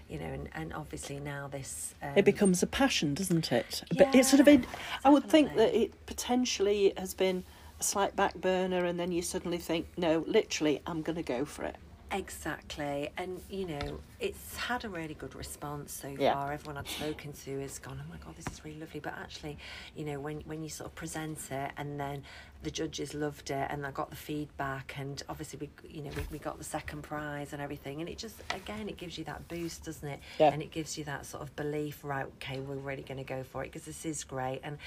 you know, and, and obviously now this um, it becomes a passion, doesn't it? but it's sort of. Yeah, In, I would think that it potentially has been a slight back burner, and then you suddenly think, no, literally, I'm going to go for it. Exactly, and you know, it's had a really good response so Yeah. far. Everyone I've spoken to has gone, "Oh my god, this is really lovely." But actually, you know, when when you sort of present it, and then the judges loved it, and I got the feedback, and obviously we, you know, we, we got the second prize and everything, and it just again, it gives you that boost, doesn't it? Yeah. And it gives you that sort of belief, right? Okay, we're really going to go for it because this is great, and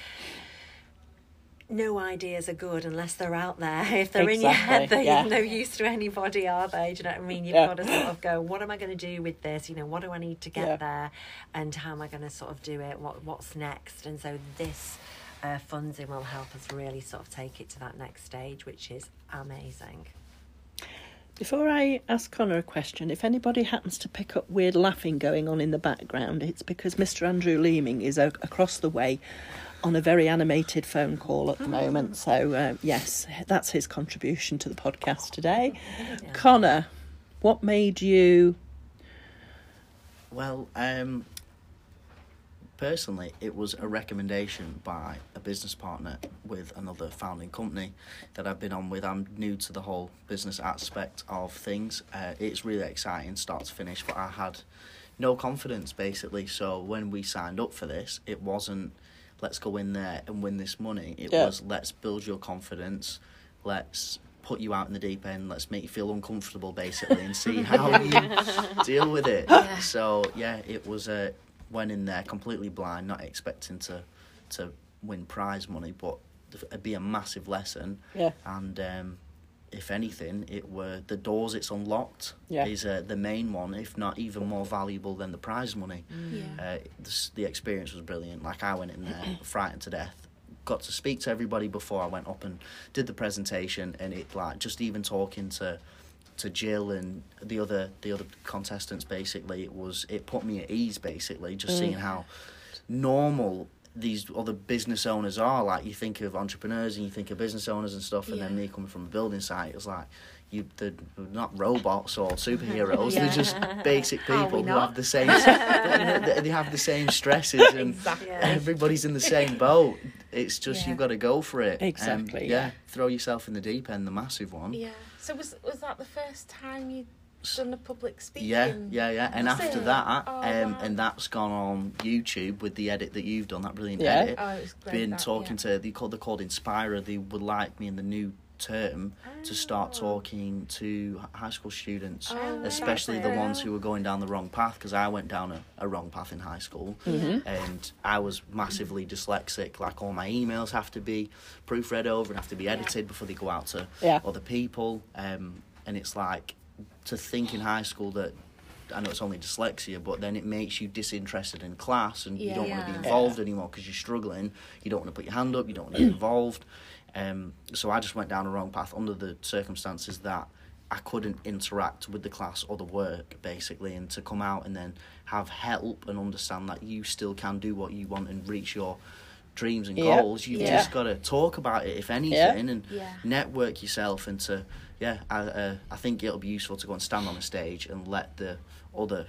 no ideas are good unless they're out there. If they're in your head, they're yeah. no use to anybody, are they? Do you know what I mean? You've Yeah. got to sort of go, what am I going to do with this? You know, what do I need to get Yeah. there? And how am I going to sort of do it? What What's next? And so this uh, funding will help us really sort of take it to that next stage, which is amazing. Before I ask Connor a question, if anybody happens to pick up weird laughing going on in the background, it's because Mr. Andrew Leeming is a- across the way on a very animated phone call at the moment. So, uh, yes, that's his contribution to the podcast today. Connor, what made you. Well, um, personally, it was a recommendation by a business partner with another founding company that I've been on with. I'm new to the whole business aspect of things. Uh, it's really exciting, start to finish, but I had no confidence basically. So when we signed up for this, it wasn't let's go in there and win this money. It Yeah. was let's build your confidence. Let's put you out in the deep end. Let's make you feel uncomfortable, basically, and see how you deal with it. Yeah. So yeah, it was a went in there completely blind, not expecting to to win prize money, but it'd be a massive lesson. Yeah. And um, if anything, it were the doors it's unlocked Yeah. is uh, the main one, if not even more valuable than the prize money. Yeah. Uh, the, the experience was brilliant. Like I went in there frightened to death. Got to speak to everybody before I went up and did the presentation, and it like just even talking to to Jill and the other the other contestants. Basically, it was it put me at ease. Basically, just seeing how normal these other business owners are. Like you think of entrepreneurs and you think of business owners and stuff, and then Yeah. me coming from a building site, it's like you they're not robots or superheroes. Yeah. They're just basic people who have the same. they, they have the same stresses, and Exactly. everybody's in the same boat. It's just Yeah. you've got to go for it. Um, Exactly, yeah. yeah. Throw yourself in the deep end, the massive one. Yeah. So was was that the first time you'd done a public speaking? Yeah, yeah, yeah. And Was after it? that, Oh, um, wow. and that's gone on YouTube with the edit that you've done, that brilliant Yeah. edit. Oh, it was great. Been that, talking yeah. to they called they're called Inspira. They would like me in the new term to start Oh. talking to high school students, Oh, especially the ones who were going down the wrong path. Because I went down a, a wrong path in high school, Mm-hmm. and I was massively dyslexic. Like all my emails have to be proofread over and have to be edited before they go out to Yeah. other people. Um, and it's like to think in high school that I know it's only dyslexia, but then it makes you disinterested in class and you don't want to be Yeah. involved anymore because you're struggling. You don't want to put your hand up. You don't want to get involved. Um, so I just went down a wrong path under the circumstances that I couldn't interact with the class or the work basically, and to come out and then have help and understand that you still can do what you want and reach your dreams and Yeah. goals. You've Yeah. just got to talk about it, if anything, and Yeah. network yourself and to yeah I, uh, I think it'll be useful to go and stand on a stage and let the other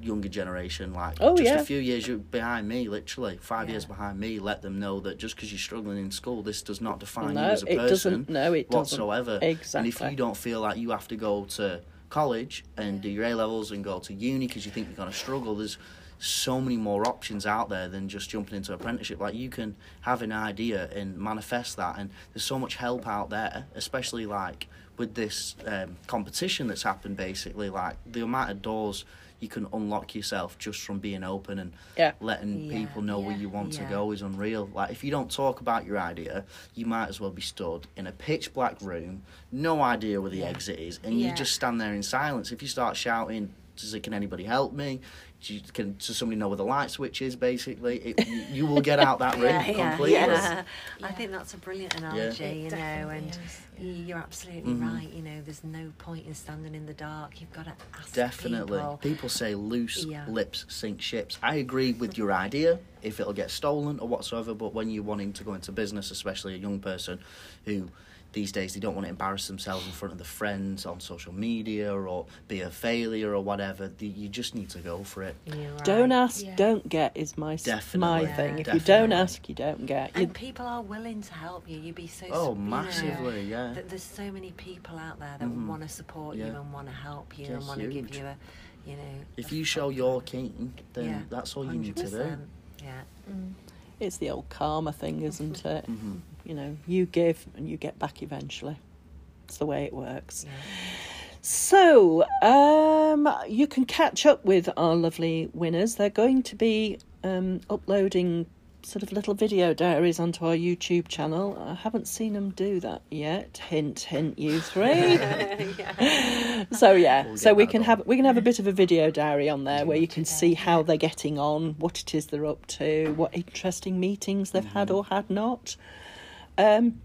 younger generation like Oh, just yeah. a few years behind me literally five Yeah. years behind me let them know that just because you're struggling in school this does not define No, you as a it person doesn't. No, it doesn't. whatsoever Exactly. and if you don't feel like you have to go to college and do your A levels and go to uni because you think you're going to struggle there's so many more options out there than just jumping into apprenticeship like you can have an idea and manifest that and there's so much help out there especially like with this um, competition that's happened basically like the amount of doors you can unlock yourself just from being open and Yeah. letting Yeah, people know where you want to go is unreal like if you don't talk about your idea you might as well be stood in a pitch black room no idea where the exit is and Yeah. you just stand there in silence if you start shouting does it, can anybody help me Do you, can does somebody know where the light switch is basically it, you, you will get out that room Yeah, yeah, completely yeah. I think that's a brilliant analogy, It you know, and is, you're absolutely Mhm. right. You know, there's no point in standing in the dark. You've got to ask Definitely. people. People say loose Yeah. lips sink ships. I agree with your idea if it'll get stolen or whatsoever, but when you're wanting to go into business, especially a young person who these days they don't want to embarrass themselves in front of the friends on social media or be a failure or whatever, the, you just need to go for it. Right. Don't ask, Yeah. don't get is my s- my Definitely, thing. If you don't ask, you don't get. You, And people are willing to help you. You'd be so Oh, you know, massively, yeah. that there's so many people out there that Mhm. want to support you and want to help you Yeah, and want to give you a, you know. If you show fucking- you're keen, then Yeah, that's all you need to do. 100%. Yeah. it's the old karma thing, isn't it? Mhm. You know, you give and you get back eventually. It's the way it works. yeah. So, um, you can catch up with our lovely winners. They're going to be um, uploading sort of little video diaries onto our YouTube channel. I haven't seen them do that yet. Hint, hint, you three. so yeah, We'll so we can done. have we can have a bit of a video diary on there where you can see how they're getting on, what it is they're up to, what interesting meetings they've had or had not. Um,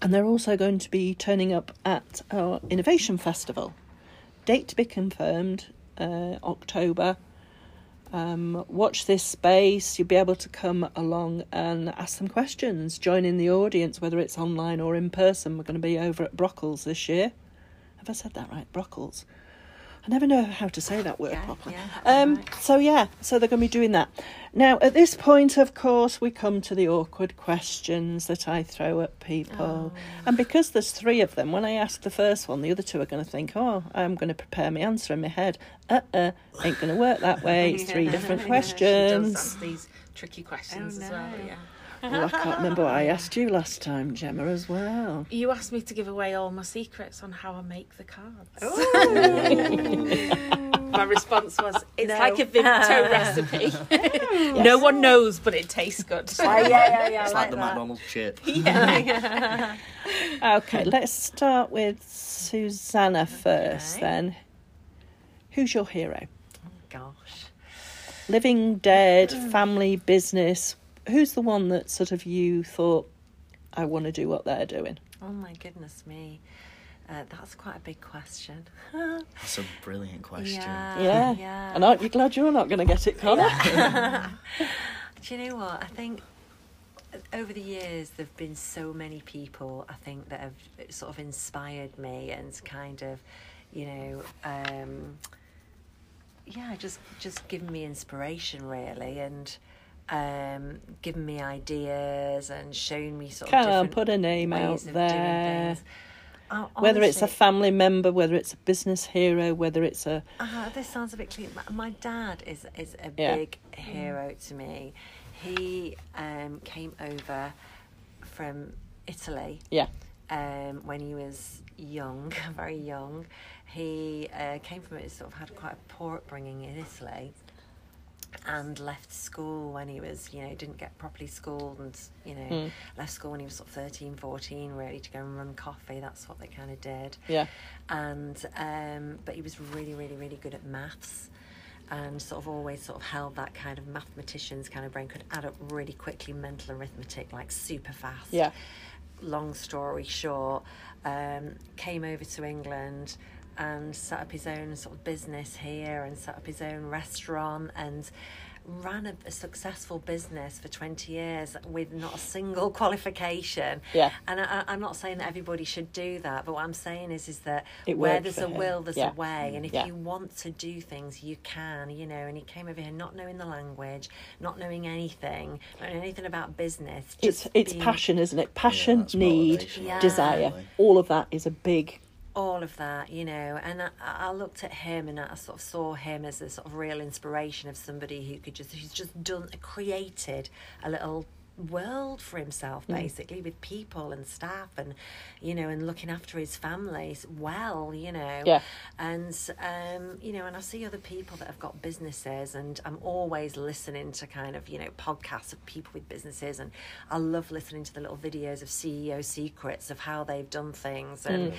and they're also going to be turning up at our innovation festival. Date to be confirmed, uh, October. Um, watch this space. You'll be able to come along and ask them questions. Join in the audience, whether it's online or in person. We're going to be over at Brockles this year. Have I said that right? Brockles. I never know how to say that word Yeah, properly. yeah, um, right. So yeah, so they're going to be doing that. Now, at this point, of course, we come to the awkward questions that I throw at people, and because there's three of them, when I ask the first one, the other two are going to think, "Oh, I'm going to prepare my answer in my head." Uh, uh ain't going to work that way. It's three different She does questions. ask these tricky questions Oh, as well. Yeah. Well, I can't remember what I asked you last time, Gemma, as well. You asked me to give away all my secrets on how I make the cards. my response was, "It's No. like a Vimto recipe. No one knows, but it tastes good." yeah, yeah, yeah. It's like, the that. McDonald's chip. Okay, let's start with Susanna first Okay. then. Who's your hero? Oh, gosh. Living, dead, family, business. Who's the one that sort of you thought, I want to do what they're doing? Oh my goodness me. Uh, that's quite a big question. That's a brilliant question. Yeah. Yeah. Yeah. And aren't you glad you're not going to get it, Connor? Do you know what? I think over the years, there've been so many people I think that have sort of inspired me and kind of, you know, um, yeah, just just given me inspiration really, and um, given me ideas and shown me sort of Come on, different put a name out of doing there. things. Oh, Whether it's a family member, whether it's a business hero, whether it's a Uh, this sounds a bit clear. My, my dad is is a Yeah. big hero to me. He um, came over from Italy yeah, um, when he was young, very young. He uh, came from it, sort of had quite a poor upbringing in Italy and left school when he was, you know, didn't get properly schooled and, you know, Mm. left school when he was sort of 13, 14, really, to go and run coffee. That's what they kind of did yeah, and um, but he was really really really good at maths and sort of always sort of held that kind of mathematician's kind of brain could add up really quickly mental arithmetic like super fast yeah, long story short um, came over to england and set up his own sort of business here and set up his own restaurant and ran a, a successful business for 20 years with not a single qualification Yeah. and I, I- I'm not saying that everybody should do that, but what I'm saying is, is that It where there's a him. will, there's Yeah. a way, and if Yeah. you want to do things, you can, you know. And he came over here not knowing the language, not knowing anything, not knowing anything about business. it's just it's being passion, isn't it? Passion, that's need, Yeah. desire. definitely. All of that is a big. All of that, you know. And I, I looked at him and I sort of saw him as a sort of real inspiration of somebody who could just, who's just done, created a little world for himself basically with people and staff and you know and looking after his families well you know Yeah. and um you know and i see other people that have got businesses and i'm always listening to kind of you know podcasts of people with businesses and i love listening to the little videos of ceo secrets of how they've done things and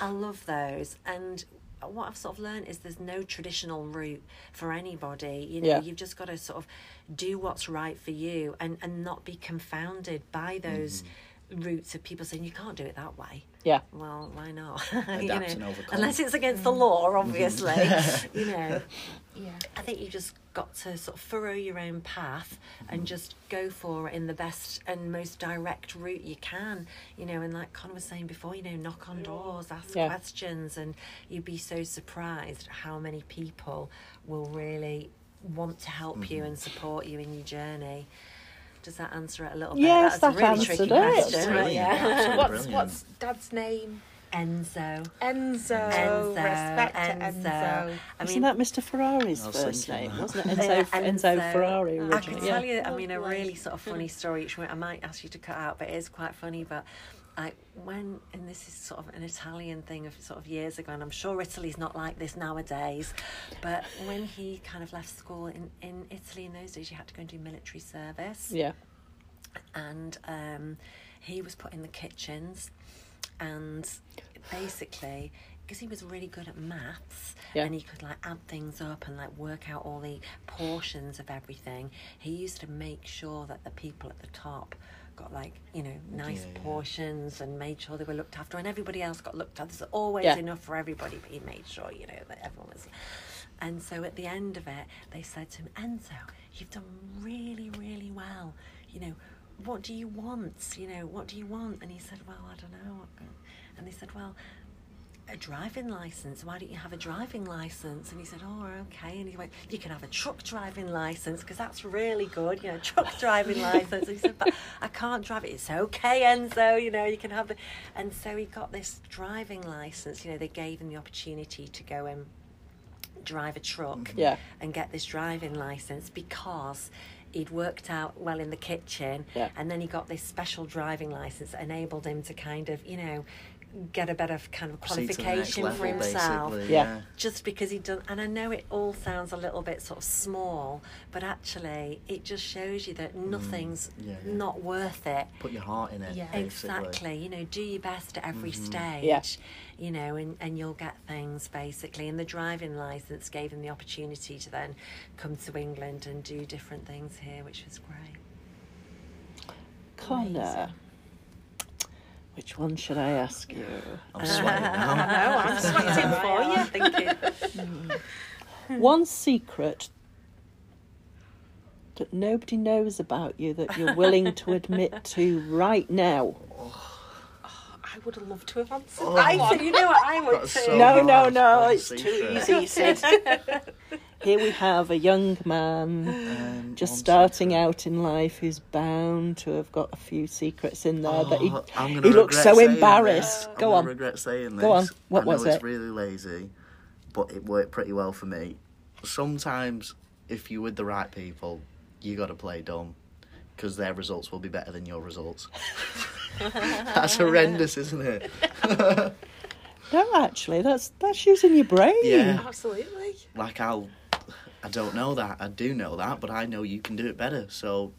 I love those. And what I've sort of learned is there's no traditional route for anybody. You know, Yeah. you've just got to sort of do what's right for you and, and not be confounded by those mm-hmm. Routes of people saying you can't do it that way. Yeah, Well, why not? Adapt you know, and unless it's against the law, obviously. you know, Yeah. I think you just got to sort of furrow your own path Mm-hmm. and just go for it in the best and most direct route you can. You know, and like Con was saying before, you know, knock on doors, ask Yeah. questions, and you'd be so surprised how many people will really want to help Mm-hmm. you and support you in your journey. Does that answer it a little bit? Yes, That's a that really tricky it. question. Brilliant. Yeah. What's brilliant. what's Dad's name? Enzo. Enzo. Enzo, Respect to Enzo. Enzo. I isn't that Mr. Ferrari's was first name, that. wasn't it? Yeah, Enzo, Enzo Ferrari I originally. can yeah. tell you, I mean, a really sort of funny story, which I might ask you to cut out, but it is quite funny. But I, when, and this is sort of an Italian thing of sort of years ago, and I'm sure Italy's not like this nowadays, but when he kind of left school in, in Italy in those days, you had to go and do military service Yeah, and um, he was put in the kitchens and basically because he was really good at maths Yeah. and he could like add things up and like work out all the portions of everything he used to make sure that the people at the top got like you know nice Yeah, yeah. portions and made sure they were looked after and everybody else got looked after there's always Yeah. enough for everybody but he made sure you know that everyone was and so at the end of it, they said to him, Enzo, you've done really, really well. You know, what do you want? You know, what do you want? And he said, well, I don't know. And they said, well, a driving license. Why don't you have a driving license? And he said, oh, okay. And he went, you can have a truck driving license because that's really good. You know, truck driving license. And he said, but I can't drive it. It's okay, Enzo. You know, you can have it. And so he got this driving license. You know, they gave him the opportunity to go and drive a truck Yeah. and get this driving license because he'd worked out well in the kitchen Yeah. and then he got this special driving license that enabled him to kind of you know get a better kind of See to the next qualification for himself basically, Yeah. just because he'd done and i know it all sounds a little bit sort of small but actually it just shows you that nothing's Mm. yeah, yeah. not worth it Put your heart in it. Yeah. basically. Exactly. You know, do your best at every stage. Yeah. You know, and, and you'll get things basically. And the driving license gave him the opportunity to then come to England and do different things here, which was great. Connor. Which one should I ask you? I'm sweating now. No, I'm sweating for you. Thinking, One secret that nobody knows about you that you're willing to admit to right now? Oh. I would have loved to have answered Oh. that I one. said, you know what I would That's say. so no, no, hard. no, it's too secret. easy, Sid. Here we have a young man Um, just starting second. out in life who's bound to have got a few secrets in there that he, Oh, I'm gonna he looks so embarrassed. this. I'm Go gonna on. regret saying this. Go on. What I know was it's really lazy, but it worked pretty well for me. Sometimes, if you're with the right people, you got to play dumb because their results will be better than your results. That's horrendous, isn't it? No, actually, that's that's using your brain. Yeah. Absolutely. Like I'll, I don't know that. I do know that, but I know you can do it better. So,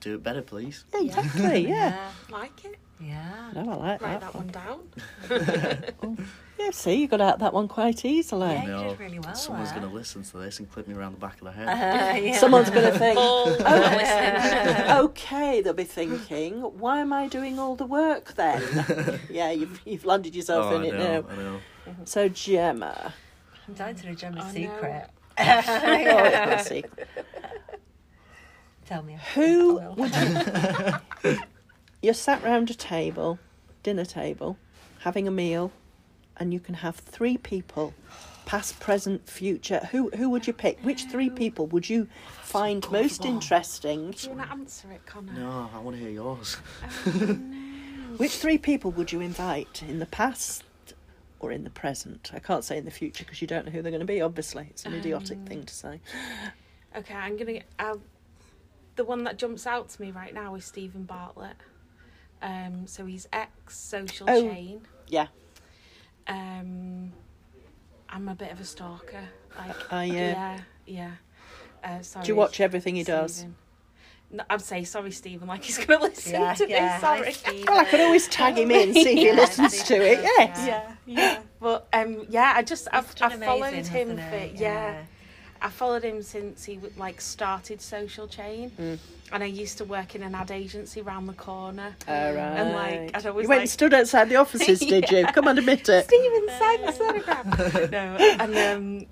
do it better, please. Yeah, exactly. Yeah. Like it. Yeah. No, I like Write that. that one down. Yeah, see, you got out that one quite easily. Yeah, you no, did really well someone's going to listen to this and clip me around the back of the head. Uh, yeah. Someone's going to think, Oh, oh, okay, they'll be thinking, why am I doing all the work then? yeah, you've, you've landed yourself oh, in I it know, now. I know. So, Gemma. I'm dying to know Gemma's Oh, no. secret. Oh, it's a secret. Tell me. Who would you... You're sat round a table, dinner table, having a meal, and you can have three people, past, present, future. Who who would you pick? Which three people would you find most interesting? Do you want to answer it, Connor? No, I want to hear yours. Which three people would you invite in the past or in the present? I can't say in the future because you don't know who they're going to be. Obviously, it's an idiotic Um, thing to say. Okay, I'm gonna. Uh, the one that jumps out to me right now is Steven Bartlett. Um, so he's ex social Oh. chain. Yeah. Um, I'm a bit of a stalker. Like, Are you? yeah, yeah. Uh, sorry. Do you watch everything he does? No, I'd say sorry, Steven. Like he's gonna listen Yeah, to yeah. this. Sorry. Hi, Well, I could always tag him in, see if he Yeah, listens see to it. does, Yes. yeah, yeah. But um, yeah, I just I've, I've followed him for hasn't yeah. I followed him since he like started Social Chain, Mm. and I used to work in an ad agency round the corner. All right. And like I'd always you went like and stood outside the offices, did you? Come on, admit it. Steven sign the photograph. no, and um,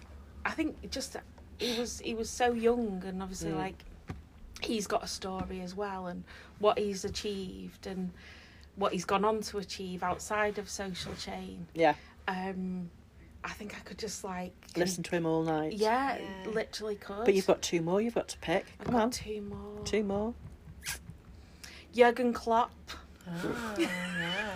I think just he was he was so young, and obviously Mm. like he's got a story as well, and what he's achieved, and what he's gone on to achieve outside of Social Chain. Yeah, Um, I think I could just like listen to him all night. Yeah, Yeah. literally could. But you've got two more you've got to pick. I've Come got on. two more. Two more. Jurgen Klopp, Oh, yeah.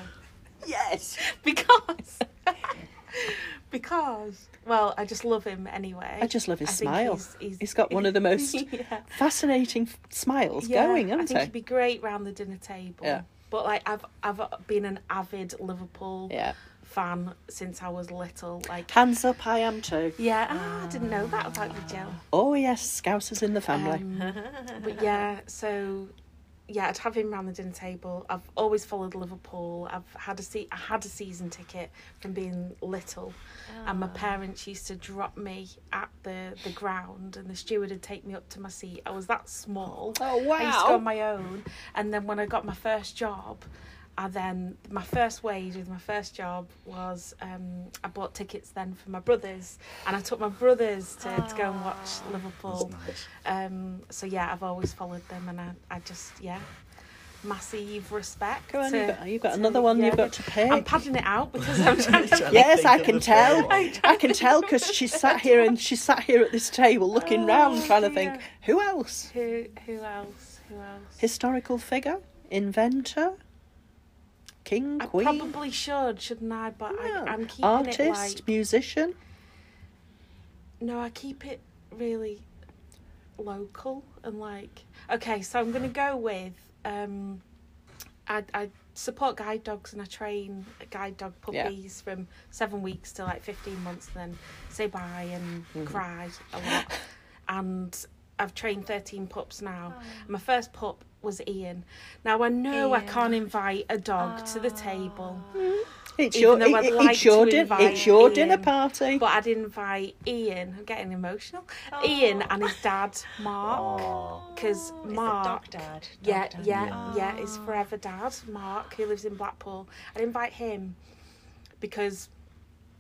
Yes. because because well, I just love him anyway. I just love his I smile. He's, he's, He's got one of the most yeah. fascinating smiles Yeah, going, I hasn't think he? he'd be great round the dinner table. Yeah. But like I've I've been an avid Liverpool Yeah. Fan since I was little. Like Hands up, I am too. yeah, ah, I didn't know that about you, Jill. Oh yes, Scousers in the family. Um, but yeah, so yeah, I'd have him round the dinner table. I've always followed Liverpool. I've had a se- I had a season ticket from being little, and my parents used to drop me at the the ground, and the steward would take me up to my seat. I was that small. oh wow! I used to go on my own, and then when I got my first job, I then my first wage with my first job was um, I bought tickets then for my brothers, and I took my brothers to, to go and watch That's Liverpool. nice. Um, so yeah, I've always followed them, and I, I just yeah, massive respect. Go on, to- you've got, you've got to- another one yeah, you've got to pick. I'm padding it out because I'm trying to. Yes, I can tell. third. I can tell because she sat here and she sat here at this table looking round, Oh, trying to dear. think who else? Who who else? Who else? Historical figure, inventor, king, I queen, probably should, shouldn't I? But Yeah. I, I'm keeping artist, it like musician. no, I keep it really local and like okay. So I'm gonna go with um, I I support guide dogs and I train guide dog Yeah. puppies from seven weeks to like fifteen months, and then say bye and Mhm. cry a lot. and I've trained thirteen pups now. My first pup was Ian. Now I know I can't invite a dog to the table. It's your, it- I'd it- like it's your, din- it's your dinner party. But I'd invite Ian. I'm getting emotional. Ian and his dad, Mark. Because Oh, Is it Mark. Dog Dad? Dog Yeah, Dad? yeah, yeah. It's Oh. forever dad, Mark, who lives in Blackpool. I'd invite him because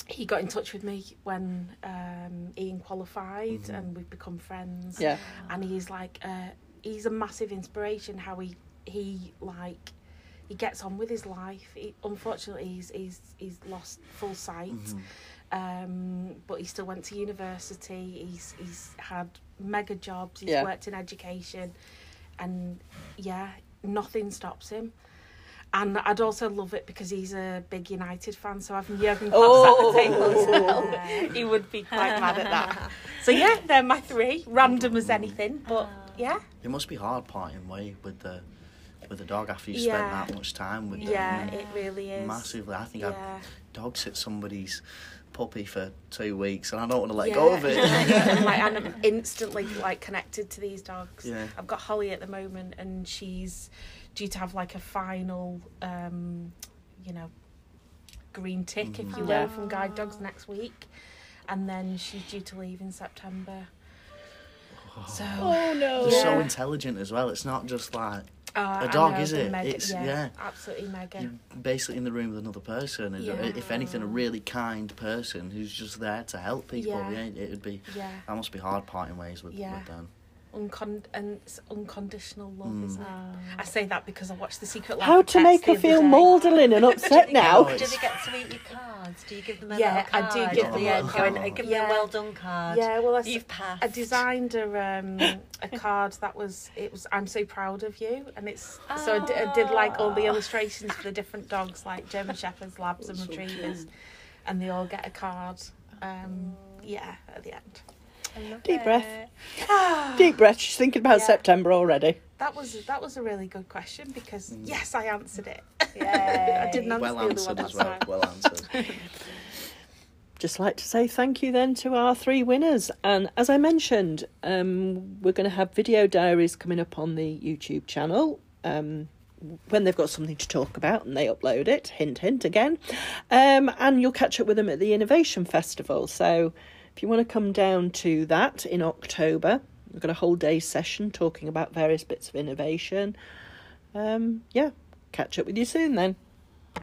he got in touch with me when um, Ian qualified, Mm-hmm. and we've become friends. Yeah. and he's like uh, he's a massive inspiration. How he he like he gets on with his life. He, unfortunately, he's he's he's lost full sight, um, but he still went to university. He's he's had mega jobs. He's Yeah. worked in education, and yeah, nothing stops him. And I'd also love it because he's a big United fan, so having Jurgen Klopp Oh. at the table as well, he would be quite mad at that. So yeah, they're my three, random as anything, but yeah, It must be hard parting way with the with the dog after you Yeah. spent that much time with yeah, them. it really is. Massively. I think Yeah. I'd dog sit somebody's puppy for two weeks and I don't want to let go of it. like, I'm instantly like connected to these dogs. Yeah. I've got Holly at the moment, and she's due to have like a final, um, you know, green tick, if you will, Yeah. from Guide Dogs next week, and then she's due to leave in September. So Oh no. They're so intelligent as well. It's not just like uh, I a dog, know, is it? Mega, It's- yeah, yeah. absolutely mega. you're basically in the room with another person. And Yeah. if anything, a really kind person who's just there to help people. Yeah. Yeah. it would be. Yeah. That must be hard parting ways with, Yeah. with them. Uncon- and unconditional love, Mm. isn't it? I say that because I watched The Secret Life How of to Pets make her feel day. maudlin and upset now. Oh, Do they get to eat your cards? Do you give them a Yeah, little I do give the them a end? little Going, card. give them Yeah. a well done card. Yeah, well, I, s- You've passed. I designed a um, a card that was it was I'm so proud of you, and it's so I did, like all the illustrations for the different dogs, like German Shepherds, Labs, and Retrievers, and they all get a card. Um, yeah, at the end. Deep breath. Deep breath. She's thinking about Yeah. September already. That was that was a really good question because yes, I answered it. Yeah. I didn't answer Well the other answered one. as well. fine. Well answered. just like to say thank you then to our three winners. And as I mentioned, um, we're going to have video diaries coming up on the YouTube channel. Um, when they've got something to talk about and they upload it, hint, hint again. Um, and you'll catch up with them at the Innovation Festival. So if you want to come down to that in October, we've got a whole day session talking about various bits of innovation. Um, yeah, catch up with you soon then.